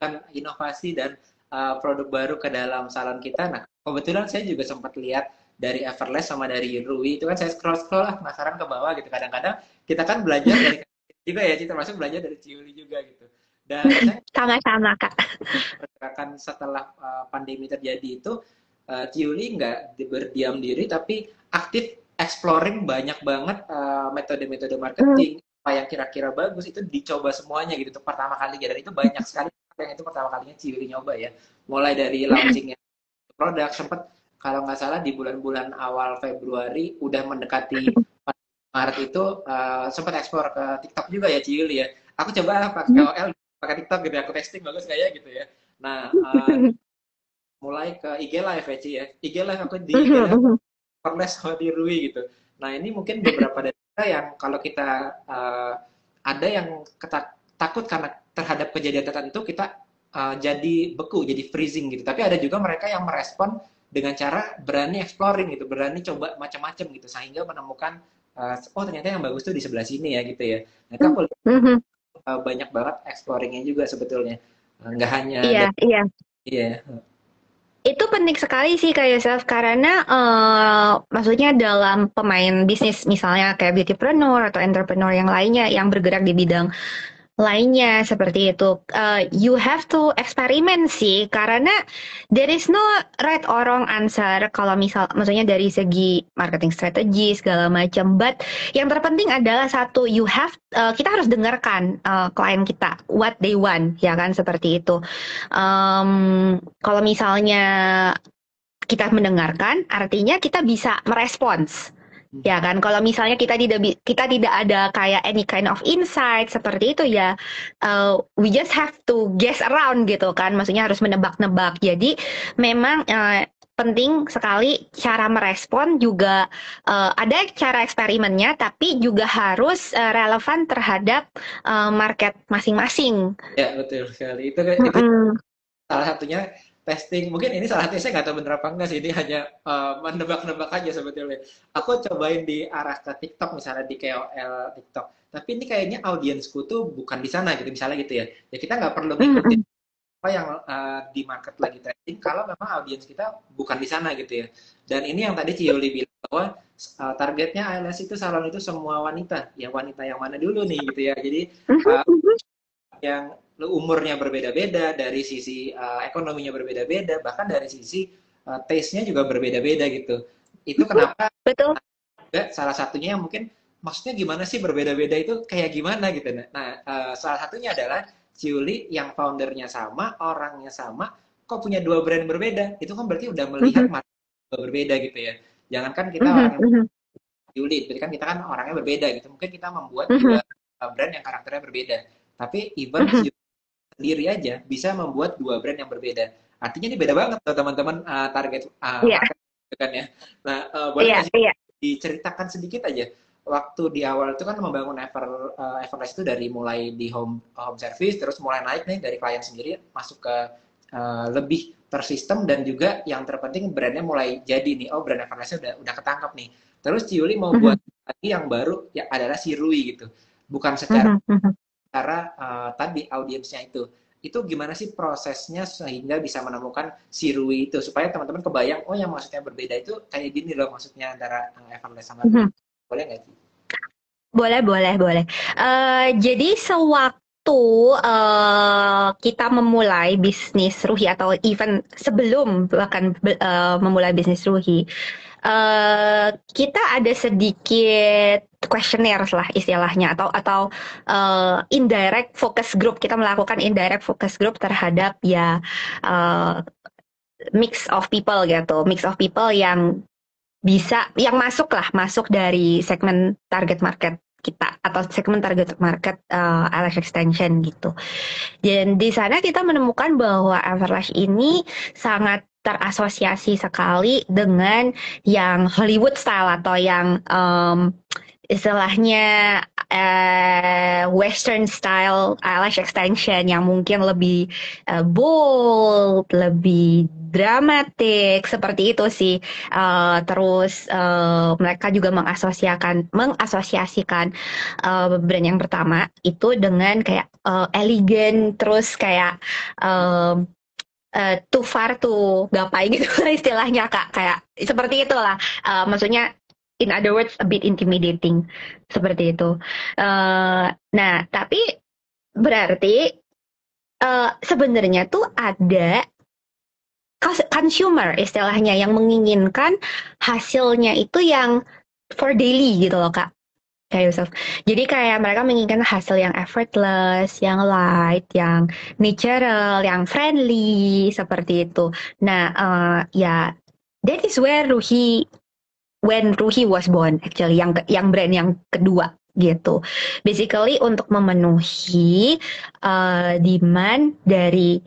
kan inovasi dan uh, produk baru ke dalam salon kita? Nah kebetulan saya juga sempat lihat dari Everless sama dari Rui itu kan saya scroll scroll lah penasaran ke bawah gitu kadang-kadang kita kan belajar dari juga ya Cita termasuk belajar dari Ciuli juga gitu. Dan sama-sama kak. pergerakan setelah uh, pandemi terjadi itu uh, Ciuli nggak berdiam diri tapi aktif exploring banyak banget uh, metode-metode marketing hmm. apa yang kira-kira bagus itu dicoba semuanya gitu. Untuk pertama kali dan itu banyak sekali yang itu pertama kalinya Ciuli nyoba ya. Mulai dari launchingnya produk sempat kalau nggak salah di bulan-bulan awal Februari udah mendekati Maret itu uh, sempat ekspor ke TikTok juga ya Ciyuli ya. Aku coba pakai hmm. KOL pakai TikTok gitu ya, aku testing bagus kayak gitu ya. Nah, uh, mulai ke IG Live ya Ci ya. IG Live aku di IG Live Perles Rui gitu. Nah, ini mungkin beberapa dari kita yang kalau kita uh, ada yang ketak takut karena terhadap kejadian tertentu kita uh, jadi beku, jadi freezing gitu. Tapi ada juga mereka yang merespon dengan cara berani exploring gitu, berani coba macam-macam gitu sehingga menemukan uh, oh ternyata yang bagus tuh di sebelah sini ya gitu ya. Nah itu aku mm-hmm. uh, banyak banget exploringnya juga sebetulnya. Uh, nggak hanya iya iya iya. Itu penting sekali sih kayak Yosef karena uh, maksudnya dalam pemain bisnis misalnya kayak beautypreneur atau entrepreneur yang lainnya yang bergerak di bidang lainnya seperti itu. Uh, you have to eksperimen sih karena there is no right or wrong answer kalau misal maksudnya dari segi marketing strategi segala macam. But yang terpenting adalah satu you have uh, kita harus dengarkan uh, klien kita what they want ya kan seperti itu. Um, kalau misalnya kita mendengarkan artinya kita bisa merespons ya kan kalau misalnya kita tidak kita tidak ada kayak any kind of insight seperti itu ya uh, we just have to guess around gitu kan maksudnya harus menebak-nebak jadi memang uh, penting sekali cara merespon juga uh, ada cara eksperimennya tapi juga harus uh, relevan terhadap uh, market masing-masing. Ya betul sekali itu, mm -hmm. itu salah satunya testing. Mungkin ini salah satu saya nggak tahu bener apa enggak sih. Ini hanya uh, menebak-nebak aja sebetulnya aku cobain di arah ke TikTok misalnya di KOL TikTok. Tapi ini kayaknya audiensku tuh bukan di sana gitu misalnya gitu ya. Ya kita nggak perlu ngikutin apa yang uh, di market lagi trending kalau memang audiens kita bukan di sana gitu ya. Dan ini yang tadi Cioli bilang bahwa uh, targetnya ALS itu salon itu semua wanita. Ya wanita yang mana dulu nih gitu ya. Jadi uh, yang umurnya berbeda-beda, dari sisi uh, ekonominya berbeda-beda, bahkan dari sisi uh, taste-nya juga berbeda-beda gitu. Itu kenapa Betul. salah satunya yang mungkin maksudnya gimana sih berbeda-beda itu kayak gimana gitu. Nah, uh, salah satunya adalah Ciuli yang foundernya sama, orangnya sama, kok punya dua brand berbeda. Itu kan berarti udah melihat mm -hmm. berbeda gitu ya. Jangankan kita mm -hmm. orang Ciuli, berarti kan kita kan orangnya berbeda gitu. Mungkin kita membuat mm -hmm. dua brand yang karakternya berbeda. Tapi even mm -hmm sendiri aja bisa membuat dua brand yang berbeda. Artinya ini beda banget tuh teman-teman uh, target uh, yeah. market kan ya. Nah, uh, boleh yeah, yeah. diceritakan sedikit aja waktu di awal itu kan membangun Ever uh, Everless itu dari mulai di home home service terus mulai naik nih dari klien sendiri masuk ke uh, lebih tersistem dan juga yang terpenting brandnya mulai jadi nih oh brand Everless udah udah ketangkap nih terus Ciuli mau mm -hmm. buat lagi yang baru ya adalah si Rui gitu bukan secara mm -hmm cara uh, tadi audiensnya itu. itu gimana sih prosesnya sehingga bisa menemukan si Rui itu supaya teman-teman kebayang oh yang maksudnya berbeda itu kayak gini loh maksudnya antara eh, Everless sama Rui. Mm -hmm. Boleh nggak sih? Boleh, boleh, boleh. Uh, jadi sewaktu uh, kita memulai bisnis Ruhi atau even sebelum bahkan uh, memulai bisnis Ruhi, uh, kita ada sedikit questionnaire lah istilahnya atau atau uh, indirect focus group kita melakukan indirect focus group terhadap ya uh, mix of people gitu mix of people yang bisa yang masuk lah masuk dari segmen target market kita atau segmen target market uh, Extension gitu. Dan di sana kita menemukan bahwa Everlash ini sangat terasosiasi sekali dengan yang Hollywood style atau yang um, istilahnya uh, western style eyelash extension yang mungkin lebih uh, bold, lebih dramatik seperti itu sih. Uh, terus uh, mereka juga mengasosiasikan mengasosiasikan uh, brand yang pertama itu dengan kayak uh, elegan terus kayak uh, uh, too far to gapai gitu istilahnya kak kayak seperti itulah uh, maksudnya in other words a bit intimidating seperti itu. Uh, nah, tapi berarti uh, sebenarnya tuh ada consumer istilahnya yang menginginkan hasilnya itu yang for daily gitu loh kak. Kayak Yusuf. Jadi kayak mereka menginginkan hasil yang effortless, yang light, yang natural, yang friendly seperti itu. Nah, uh, ya that is where Ruhi when Ruhi was born actually yang yang brand yang kedua gitu. Basically untuk memenuhi uh, demand dari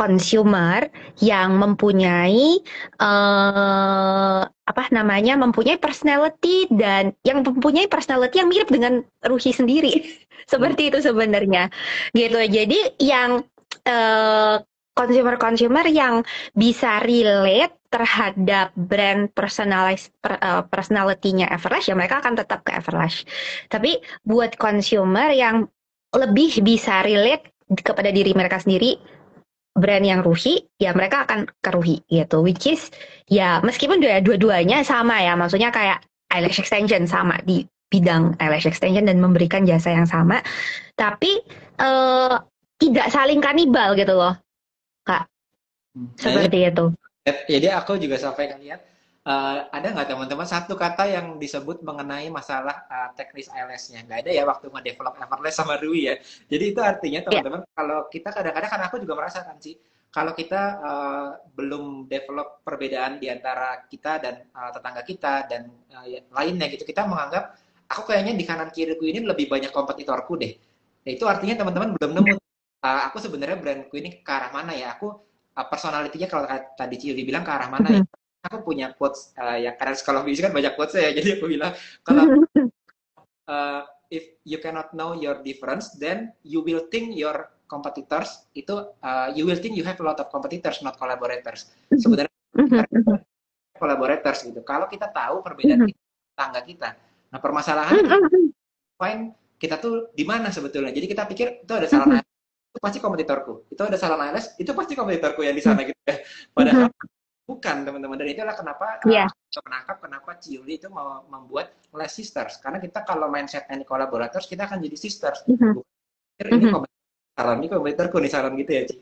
consumer yang mempunyai uh, apa namanya mempunyai personality dan yang mempunyai personality yang mirip dengan Ruhi sendiri seperti itu sebenarnya gitu jadi yang uh, consumer-consumer yang bisa relate terhadap brand personalis per, uh, personality-nya Everlash ya mereka akan tetap ke Everlash. Tapi buat consumer yang lebih bisa relate kepada diri mereka sendiri brand yang Ruhi ya mereka akan ke Ruhi gitu which is ya meskipun dua-duanya sama ya maksudnya kayak eyelash extension sama di bidang eyelash extension dan memberikan jasa yang sama tapi uh, tidak saling kanibal gitu loh kak hmm. seperti itu jadi aku juga sampai ngeliat uh, ada nggak teman-teman satu kata yang disebut mengenai masalah uh, teknis ILS-nya nggak ada ya waktu nge-develop Everless sama Rui ya? Jadi itu artinya ya. teman-teman yeah. kalau kita kadang-kadang karena aku juga merasakan sih kalau kita uh, belum develop perbedaan di antara kita dan uh, tetangga kita dan uh, lainnya gitu kita menganggap aku kayaknya di kanan kiriku ini lebih banyak kompetitorku deh. Nah, itu artinya teman-teman belum nemu. Uh, aku sebenarnya brandku ini ke arah mana ya? Aku uh, personality-nya kalau tadi Cili bilang ke arah mana mm -hmm. ya aku punya quotes uh, yang karena sekolah bisnis kan banyak quotes ya jadi aku bilang kalau uh, if you cannot know your difference then you will think your competitors itu uh, you will think you have a lot of competitors not collaborators. Sebenarnya collaborators gitu. Kalau kita tahu perbedaan kita, tangga kita nah permasalahan fine kita tuh di mana sebetulnya? Jadi kita pikir itu ada salah itu pasti kompetitorku. Itu ada salah Niles, itu pasti kompetitorku yang di sana gitu ya. Padahal bukan teman-teman. Dan itulah kenapa yeah. Iya. uh, menangkap kenapa Ciuli itu mau membuat less sisters. Karena kita kalau mindset ini collaborators, kita akan jadi sisters. Mm -hmm. Ini mm -hmm. saran ini kompetitorku nih saran gitu ya, Ci.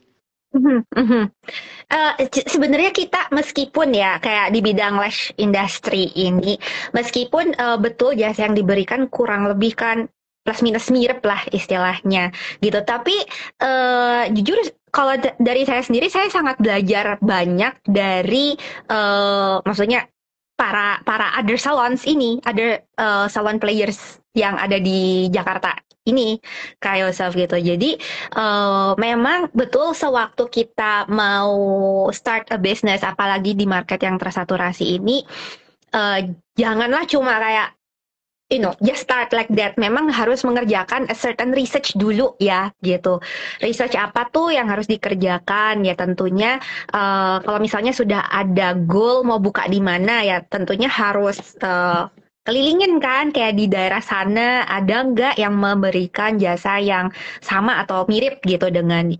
Uh, sebenarnya kita meskipun ya kayak di bidang lash industry ini, meskipun uh, betul jasa yang diberikan kurang lebih kan plus minus mirip lah istilahnya gitu. Tapi uh, jujur kalau dari saya sendiri saya sangat belajar banyak dari uh, maksudnya para para other salons ini, other uh, salon players yang ada di Jakarta ini kayak yourself gitu. Jadi uh, memang betul sewaktu kita mau start a business apalagi di market yang tersaturasi ini uh, janganlah cuma kayak you know, just start like that. Memang harus mengerjakan a certain research dulu ya, gitu. Research apa tuh yang harus dikerjakan ya tentunya uh, kalau misalnya sudah ada goal mau buka di mana ya tentunya harus uh, kelilingin kan kayak di daerah sana ada nggak yang memberikan jasa yang sama atau mirip gitu dengan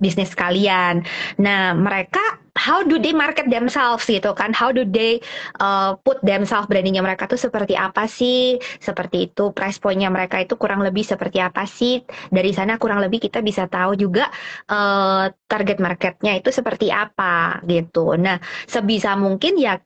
bisnis kalian. Nah, mereka how do they market themselves gitu kan? How do they uh, put themselves brandingnya mereka tuh seperti apa sih? Seperti itu price pointnya mereka itu kurang lebih seperti apa sih? Dari sana kurang lebih kita bisa tahu juga uh, target marketnya itu seperti apa gitu. Nah, sebisa mungkin ya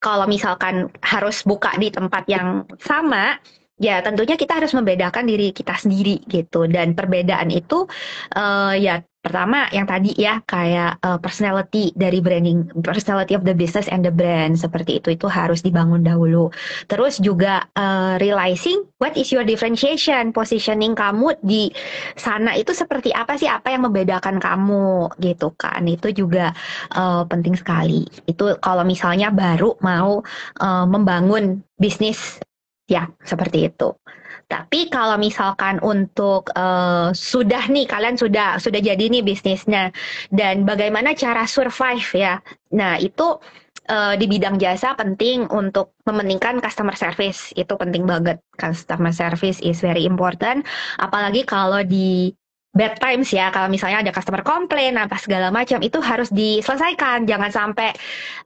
kalau misalkan harus buka di tempat yang sama, ya tentunya kita harus membedakan diri kita sendiri gitu. Dan perbedaan itu uh, ya Pertama, yang tadi ya kayak uh, personality dari branding, personality of the business and the brand seperti itu itu harus dibangun dahulu. Terus juga uh, realizing what is your differentiation, positioning kamu di sana itu seperti apa sih, apa yang membedakan kamu gitu kan? Itu juga uh, penting sekali. Itu kalau misalnya baru mau uh, membangun bisnis ya seperti itu. Tapi kalau misalkan untuk uh, sudah nih kalian sudah sudah jadi nih bisnisnya dan bagaimana cara survive ya. Nah, itu uh, di bidang jasa penting untuk mementingkan customer service. Itu penting banget. Customer service is very important apalagi kalau di bad times ya kalau misalnya ada customer komplain apa segala macam itu harus diselesaikan. Jangan sampai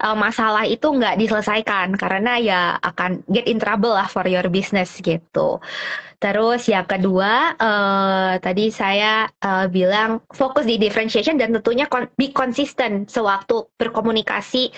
uh, masalah itu nggak diselesaikan karena ya akan get in trouble lah for your business gitu terus yang kedua uh, tadi saya uh, bilang fokus di differentiation dan tentunya be consistent sewaktu berkomunikasi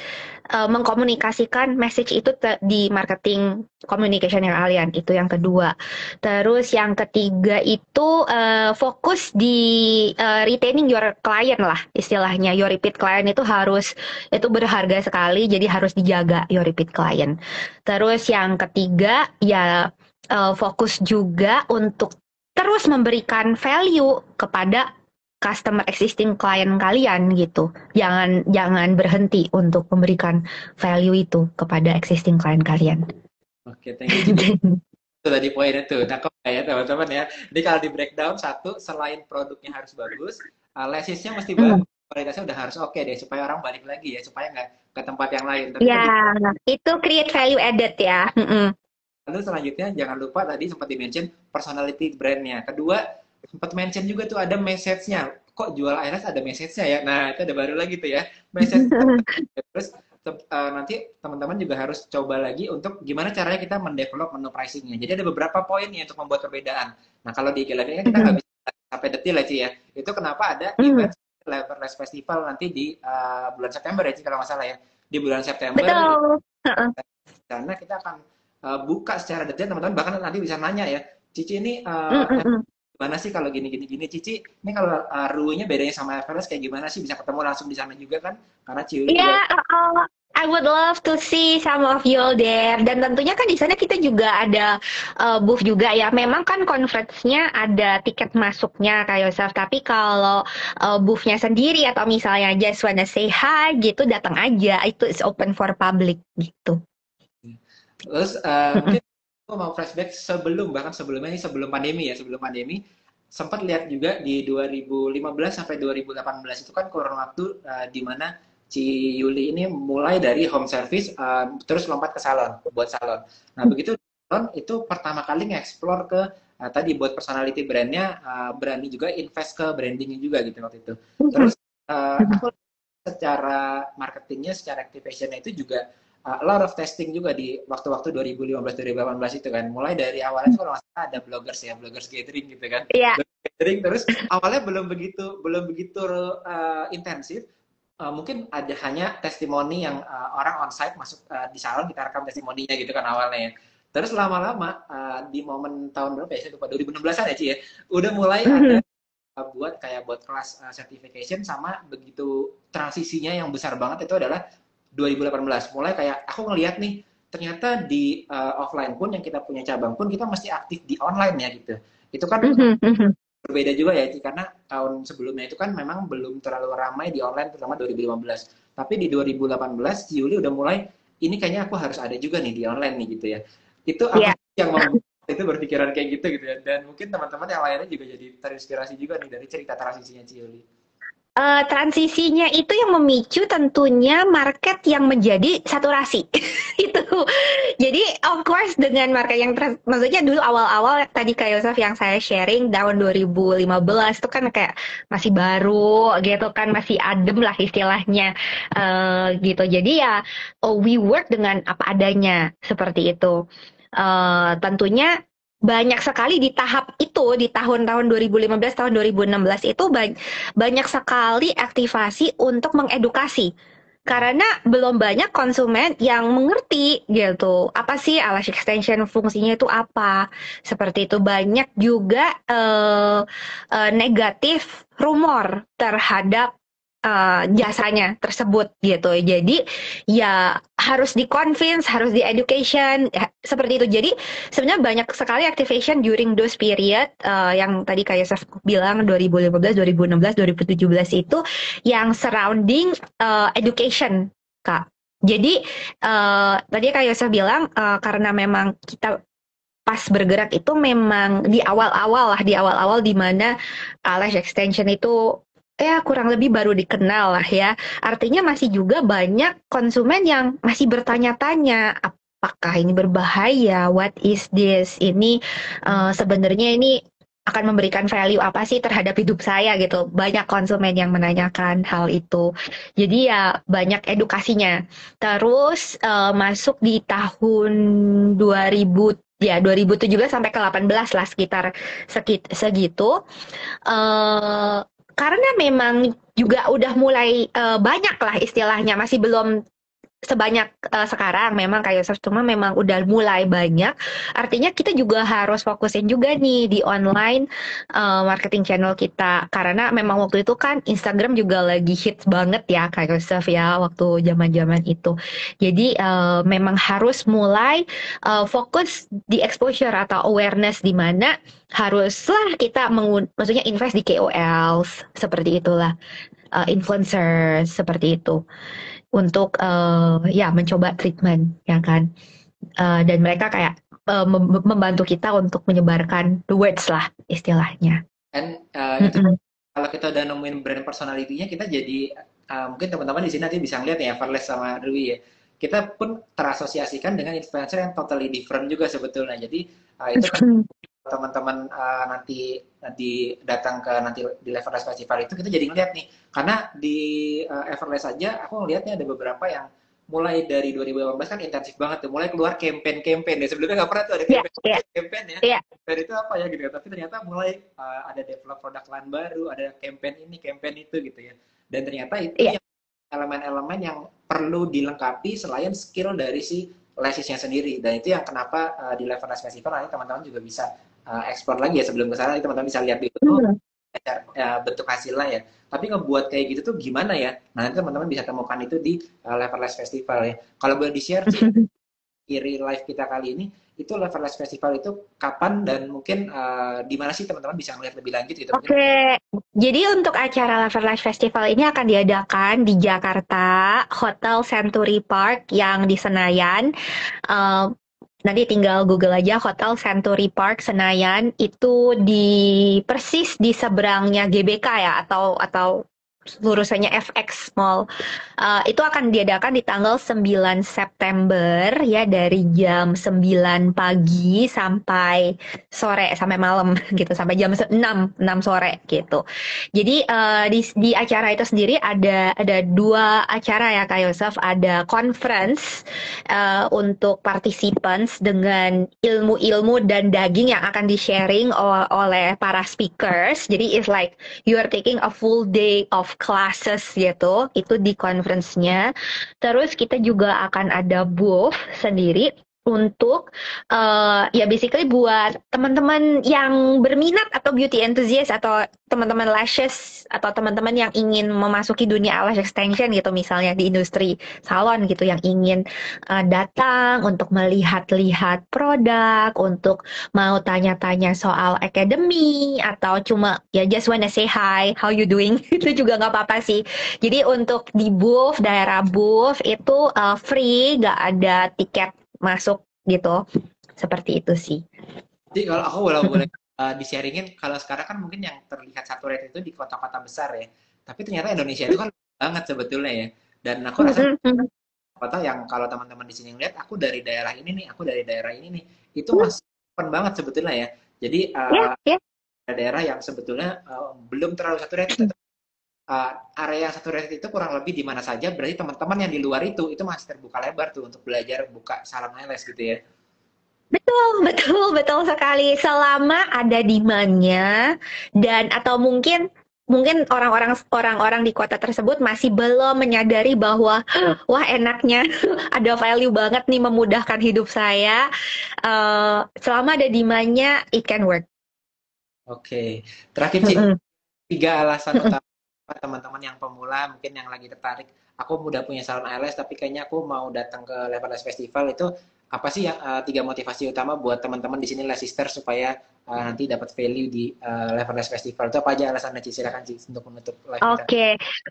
uh, mengkomunikasikan message itu di marketing communication yang kalian itu yang kedua. Terus yang ketiga itu uh, fokus di uh, retaining your client lah istilahnya. Your repeat client itu harus itu berharga sekali jadi harus dijaga your repeat client. Terus yang ketiga ya uh, fokus juga untuk terus memberikan value kepada customer existing klien kalian gitu. Jangan jangan berhenti untuk memberikan value itu kepada existing klien kalian. Oke, okay, thank you. itu tadi poinnya tuh. Nah, kok ya teman-teman ya. Jadi kalau di breakdown satu selain produknya harus bagus, uh, lesisnya mesti bagus. Hmm. Kualitasnya udah harus oke okay deh supaya orang balik lagi ya, supaya nggak ke tempat yang lain. Tapi ya, itu create value added ya. Lalu selanjutnya jangan lupa tadi sempat di-mention personality brandnya. Kedua, sempat mention juga tuh ada message-nya. Kok jual IRS ada message-nya ya? Nah, itu ada baru lagi tuh ya. Message terus uh, nanti teman-teman juga harus coba lagi untuk gimana caranya kita mendevelop menu pricing-nya. Jadi ada beberapa poin nih untuk membuat perbedaan. Nah, kalau di kan kita nggak bisa sampai detail ya, Ci ya. Itu kenapa ada event Leverless Festival nanti di uh, bulan September ya, kalau nggak salah ya. Di bulan September. Betul. Karena kita akan uh, buka secara detail teman-teman bahkan nanti bisa nanya ya Cici ini uh, gimana sih kalau gini gini gini Cici ini kalau uh, bedanya sama Everest kayak gimana sih bisa ketemu langsung di sana juga kan karena Cici Iya, yeah, uh, I would love to see some of you there. Dan tentunya kan di sana kita juga ada uh, booth juga ya. Memang kan conference-nya ada tiket masuknya kayak Yosef. Tapi kalau uh, booth-nya sendiri atau misalnya just wanna say hi gitu datang aja. Itu is open for public gitu. Terus uh, mungkin aku mau flashback sebelum bahkan sebelumnya ini sebelum pandemi ya sebelum pandemi sempat lihat juga di 2015 sampai 2018 itu kan kurun waktu uh, di mana Ci Yuli ini mulai dari home service uh, terus lompat ke salon buat salon. Nah begitu salon itu pertama kali nge-explore ke uh, tadi buat personality brandnya uh, berani juga invest ke brandingnya juga gitu waktu itu. Terus uh, aku secara marketingnya, secara activationnya itu juga a lot of testing juga di waktu-waktu 2015-2018 itu kan. Mulai dari awalnya itu kalau nggak ada bloggers ya, bloggers gathering gitu kan. Iya. Yeah. Gathering terus awalnya belum begitu belum begitu uh, intensif. Uh, mungkin ada hanya testimoni yang uh, orang onsite masuk uh, di salon kita rekam testimoninya gitu kan awalnya ya. Terus lama-lama uh, di momen tahun berapa ya? Saya lupa 2016-an ya Ci ya. Udah mulai ada uh, buat kayak buat kelas uh, certification sama begitu transisinya yang besar banget itu adalah 2018 mulai kayak aku ngelihat nih ternyata di uh, offline pun yang kita punya cabang pun kita mesti aktif di online ya gitu itu kan mm -hmm. berbeda juga ya karena tahun sebelumnya itu kan memang belum terlalu ramai di online terutama 2015 tapi di 2018 Juli udah mulai ini kayaknya aku harus ada juga nih di online nih gitu ya itu apa yeah. yang membuat itu berpikiran kayak gitu gitu ya dan mungkin teman-teman yang lainnya juga jadi terinspirasi juga nih dari cerita transisinya Ciuli. Uh, transisinya itu yang memicu tentunya market yang menjadi saturasi. Itu. Jadi of course dengan market yang maksudnya dulu awal-awal tadi kayak Yosef yang saya sharing tahun 2015 itu kan kayak masih baru gitu kan masih adem lah istilahnya. Uh, gitu. Jadi ya oh, we work dengan apa adanya seperti itu. Uh, tentunya banyak sekali di tahap itu di tahun-tahun 2015 tahun 2016 itu banyak sekali aktivasi untuk mengedukasi. Karena belum banyak konsumen yang mengerti gitu. Apa sih alas extension fungsinya itu apa? Seperti itu. Banyak juga uh, uh, negatif rumor terhadap uh, jasanya tersebut gitu. Jadi ya harus di convince, harus di education ya, seperti itu. Jadi sebenarnya banyak sekali activation during those period uh, yang tadi kayak saya bilang 2015, 2016, 2017 itu yang surrounding uh, education, Kak. Jadi uh, tadi kayak Yosef bilang uh, karena memang kita pas bergerak itu memang di awal-awal lah di awal-awal di mana lash extension itu ya kurang lebih baru dikenal lah ya. Artinya masih juga banyak konsumen yang masih bertanya-tanya apakah ini berbahaya, what is this, ini uh, sebenarnya ini akan memberikan value apa sih terhadap hidup saya gitu. Banyak konsumen yang menanyakan hal itu. Jadi ya banyak edukasinya. Terus uh, masuk di tahun 2000 ya 2017 sampai ke 18 lah sekitar segitu. Uh, karena memang juga udah mulai uh, banyak lah istilahnya masih belum sebanyak uh, sekarang memang kayak cuma memang udah mulai banyak. Artinya kita juga harus fokusin juga nih di online uh, marketing channel kita. Karena memang waktu itu kan Instagram juga lagi hits banget ya kayak Yosef ya waktu zaman-zaman itu. Jadi uh, memang harus mulai uh, fokus di exposure atau awareness di mana haruslah kita maksudnya invest di KOLs seperti itulah uh, influencer seperti itu untuk uh, ya mencoba treatment ya kan uh, dan mereka kayak uh, membantu kita untuk menyebarkan the words lah istilahnya. Dan uh, mm -hmm. kalau kita udah nemuin brand personality-nya kita jadi uh, mungkin teman-teman di sini nanti bisa ngeliat ya Farles sama Rui ya. Kita pun terasosiasikan dengan influencer yang totally different juga sebetulnya. Jadi uh, itu kan teman-teman uh, nanti nanti datang ke nanti di Everless Festival itu kita jadi ngeliat nih. Karena di uh, Everless aja aku ngelihatnya ada beberapa yang mulai dari 2018 kan intensif banget tuh. Mulai keluar campaign-campaign. Ya sebelumnya nggak pernah tuh ada iya, campaign yeah, yeah. campaign ya. Yeah. dan itu apa ya gitu. Tapi ternyata mulai uh, ada develop produk lain baru ada campaign ini campaign itu gitu ya. Dan ternyata itu yeah. elemen-elemen yang perlu dilengkapi selain skill dari si lesisnya sendiri. Dan itu yang kenapa uh, di Level Festival nanti teman-teman juga bisa uh, ekspor lagi ya sebelum ke sana teman-teman bisa lihat di YouTube hmm. ya, bentuk hasilnya ya. Tapi ngebuat kayak gitu tuh gimana ya? Nah nanti teman-teman bisa temukan itu di uh, Leverless Festival ya. Kalau boleh di-share kiri live kita kali ini itu Leverless Festival itu kapan dan mungkin uh, di mana sih teman-teman bisa melihat lebih lanjut gitu? Oke, okay. jadi untuk acara Leverless Festival ini akan diadakan di Jakarta Hotel Century Park yang di Senayan. Uh, Nanti tinggal Google aja Hotel Century Park Senayan. Itu di persis di seberangnya GBK ya atau atau lurusannya FX Mall. Uh, itu akan diadakan di tanggal 9 September ya dari jam 9 pagi sampai sore sampai malam gitu sampai jam 6 6 sore gitu. Jadi uh, di di acara itu sendiri ada ada dua acara ya Kak Yosef, ada conference uh, untuk participants dengan ilmu-ilmu dan daging yang akan di-sharing oleh para speakers. Jadi it's like you are taking a full day of classes gitu, itu di conference-nya. Terus kita juga akan ada booth sendiri untuk uh, ya basically buat teman-teman yang berminat atau beauty enthusiast atau teman-teman lashes atau teman-teman yang ingin memasuki dunia lash extension gitu misalnya di industri salon gitu yang ingin uh, datang untuk melihat-lihat produk untuk mau tanya-tanya soal academy atau cuma ya just wanna say hi how you doing? Itu juga nggak apa-apa sih. Jadi untuk di booth daerah booth itu uh, free nggak ada tiket masuk gitu. Seperti itu sih. Jadi kalau aku boleh boleh uh, di-sharingin kalau sekarang kan mungkin yang terlihat satu rate itu di kota-kota besar ya. tapi ternyata Indonesia itu kan banget sebetulnya ya dan aku rasa apa tahu yang kalau teman-teman di sini ngeliat aku dari daerah ini nih aku dari daerah ini nih itu masih open banget sebetulnya ya jadi uh, yeah, yeah. daerah yang sebetulnya uh, belum terlalu saturated uh, area saturated itu kurang lebih di mana saja berarti teman-teman yang di luar itu itu masih terbuka lebar tuh untuk belajar buka salam IELTS gitu ya Betul, betul, betul sekali. Selama ada demandnya dan atau mungkin mungkin orang-orang orang-orang di kota tersebut masih belum menyadari bahwa wah enaknya ada value banget nih memudahkan hidup saya. Uh, selama ada demandnya, it can work. Oke, okay. terakhir sih tiga alasan utama teman-teman yang pemula mungkin yang lagi tertarik. Aku udah punya salon IELTS tapi kayaknya aku mau datang ke Level Festival. Itu apa sih yang uh, tiga motivasi utama buat teman-teman di sini Sister supaya uh, nanti dapat value di uh, Level Les Festival. Itu apa aja alasannya Ci? Silakan Ci untuk menutup live Oke, okay.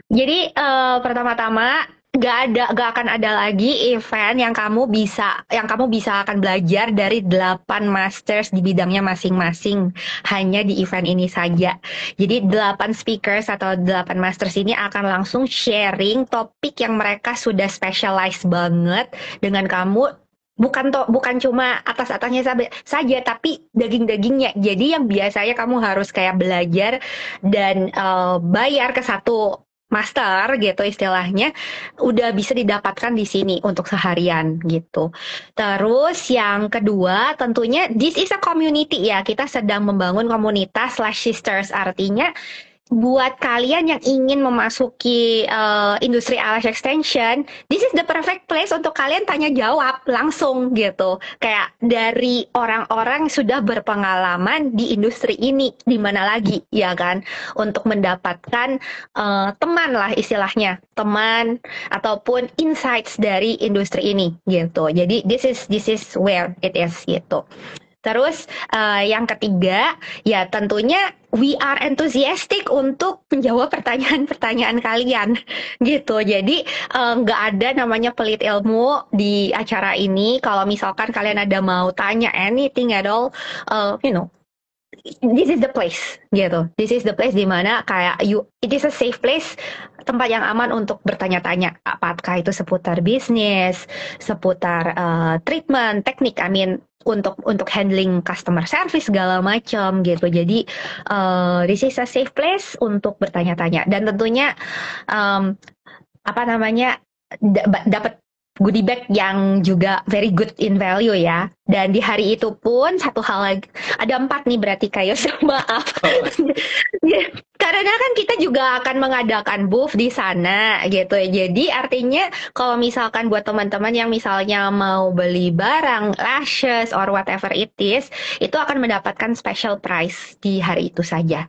jadi uh, pertama-tama gak ada gak akan ada lagi event yang kamu bisa yang kamu bisa akan belajar dari delapan masters di bidangnya masing-masing. Hanya di event ini saja. Jadi delapan speakers atau delapan masters ini akan langsung sharing topik yang mereka sudah specialize banget dengan kamu. Bukan to, bukan cuma atas atasnya saja tapi daging dagingnya jadi yang biasanya kamu harus kayak belajar dan uh, bayar ke satu master gitu istilahnya udah bisa didapatkan di sini untuk seharian gitu. Terus yang kedua tentunya this is a community ya kita sedang membangun komunitas slash sisters artinya buat kalian yang ingin memasuki uh, industri alas extension, this is the perfect place untuk kalian tanya jawab langsung gitu. Kayak dari orang-orang sudah berpengalaman di industri ini, di mana lagi ya kan, untuk mendapatkan uh, teman lah istilahnya, teman ataupun insights dari industri ini gitu. Jadi this is this is where it is gitu. Terus uh, yang ketiga, ya tentunya we are enthusiastic untuk menjawab pertanyaan-pertanyaan kalian gitu. Jadi eh, nggak uh, ada namanya pelit ilmu di acara ini. Kalau misalkan kalian ada mau tanya anything at all, uh, you know, this is the place gitu. This is the place di mana kayak you it is a safe place, tempat yang aman untuk bertanya-tanya apakah itu seputar bisnis, seputar uh, treatment, teknik, I mean untuk untuk handling customer service segala macam gitu. Jadi uh, this is a safe place untuk bertanya-tanya dan tentunya um, apa namanya dapat goodie bag yang juga very good in value ya. Dan di hari itu pun satu hal lagi, ada empat nih berarti kayak maaf. Karena kan kita juga akan mengadakan booth di sana gitu ya. Jadi artinya kalau misalkan buat teman-teman yang misalnya mau beli barang, lashes or whatever it is, itu akan mendapatkan special price di hari itu saja.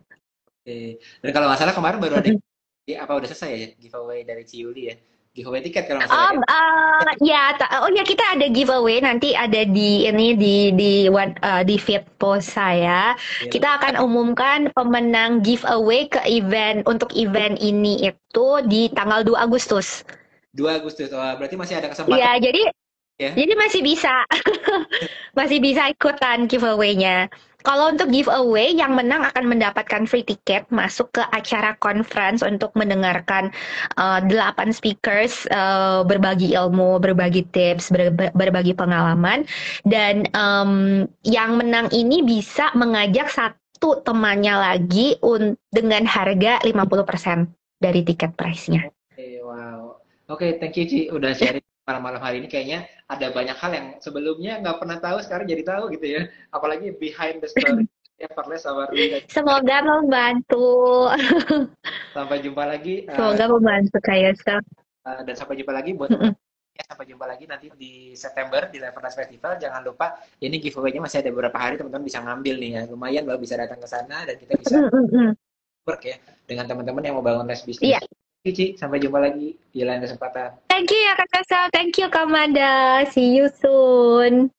Oke. Dan kalau nggak salah kemarin baru ada apa udah selesai ya giveaway dari Ciuli ya? Giveaway tiket kalau nggak Um, uh, ya, oh ya kita ada giveaway nanti ada di ini di di uh, di feed post saya. Yeah. Kita akan umumkan pemenang giveaway ke event untuk event ini itu di tanggal 2 Agustus. 2 Agustus. Oh, berarti masih ada kesempatan. Iya, jadi yeah. jadi masih bisa. masih bisa ikutan giveaway-nya. Kalau untuk giveaway, yang menang akan mendapatkan free ticket masuk ke acara conference untuk mendengarkan uh, 8 speakers uh, berbagi ilmu, berbagi tips, ber berbagi pengalaman. Dan um, yang menang ini bisa mengajak satu temannya lagi dengan harga 50% dari tiket price-nya. Oke, okay, wow. Oke, okay, thank you Ci udah sharing malam-malam hari ini kayaknya ada banyak hal yang sebelumnya nggak pernah tahu sekarang jadi tahu gitu ya. Apalagi behind the story. Effortless sama semoga membantu. Sampai jumpa lagi semoga uh, membantu kayak uh, dan sampai jumpa lagi buat mm -hmm. ya, sampai jumpa lagi nanti di September di Levernas Festival. Jangan lupa ini giveaway-nya masih ada beberapa hari teman-teman bisa ngambil nih ya. Lumayan lo bisa datang ke sana dan kita bisa mm -hmm. work ya dengan teman-teman yang mau bangun les bisnis yeah. Cici, sampai jumpa lagi di lain kesempatan. Thank you ya Kak Kasal, thank you Kak Mada. See you soon.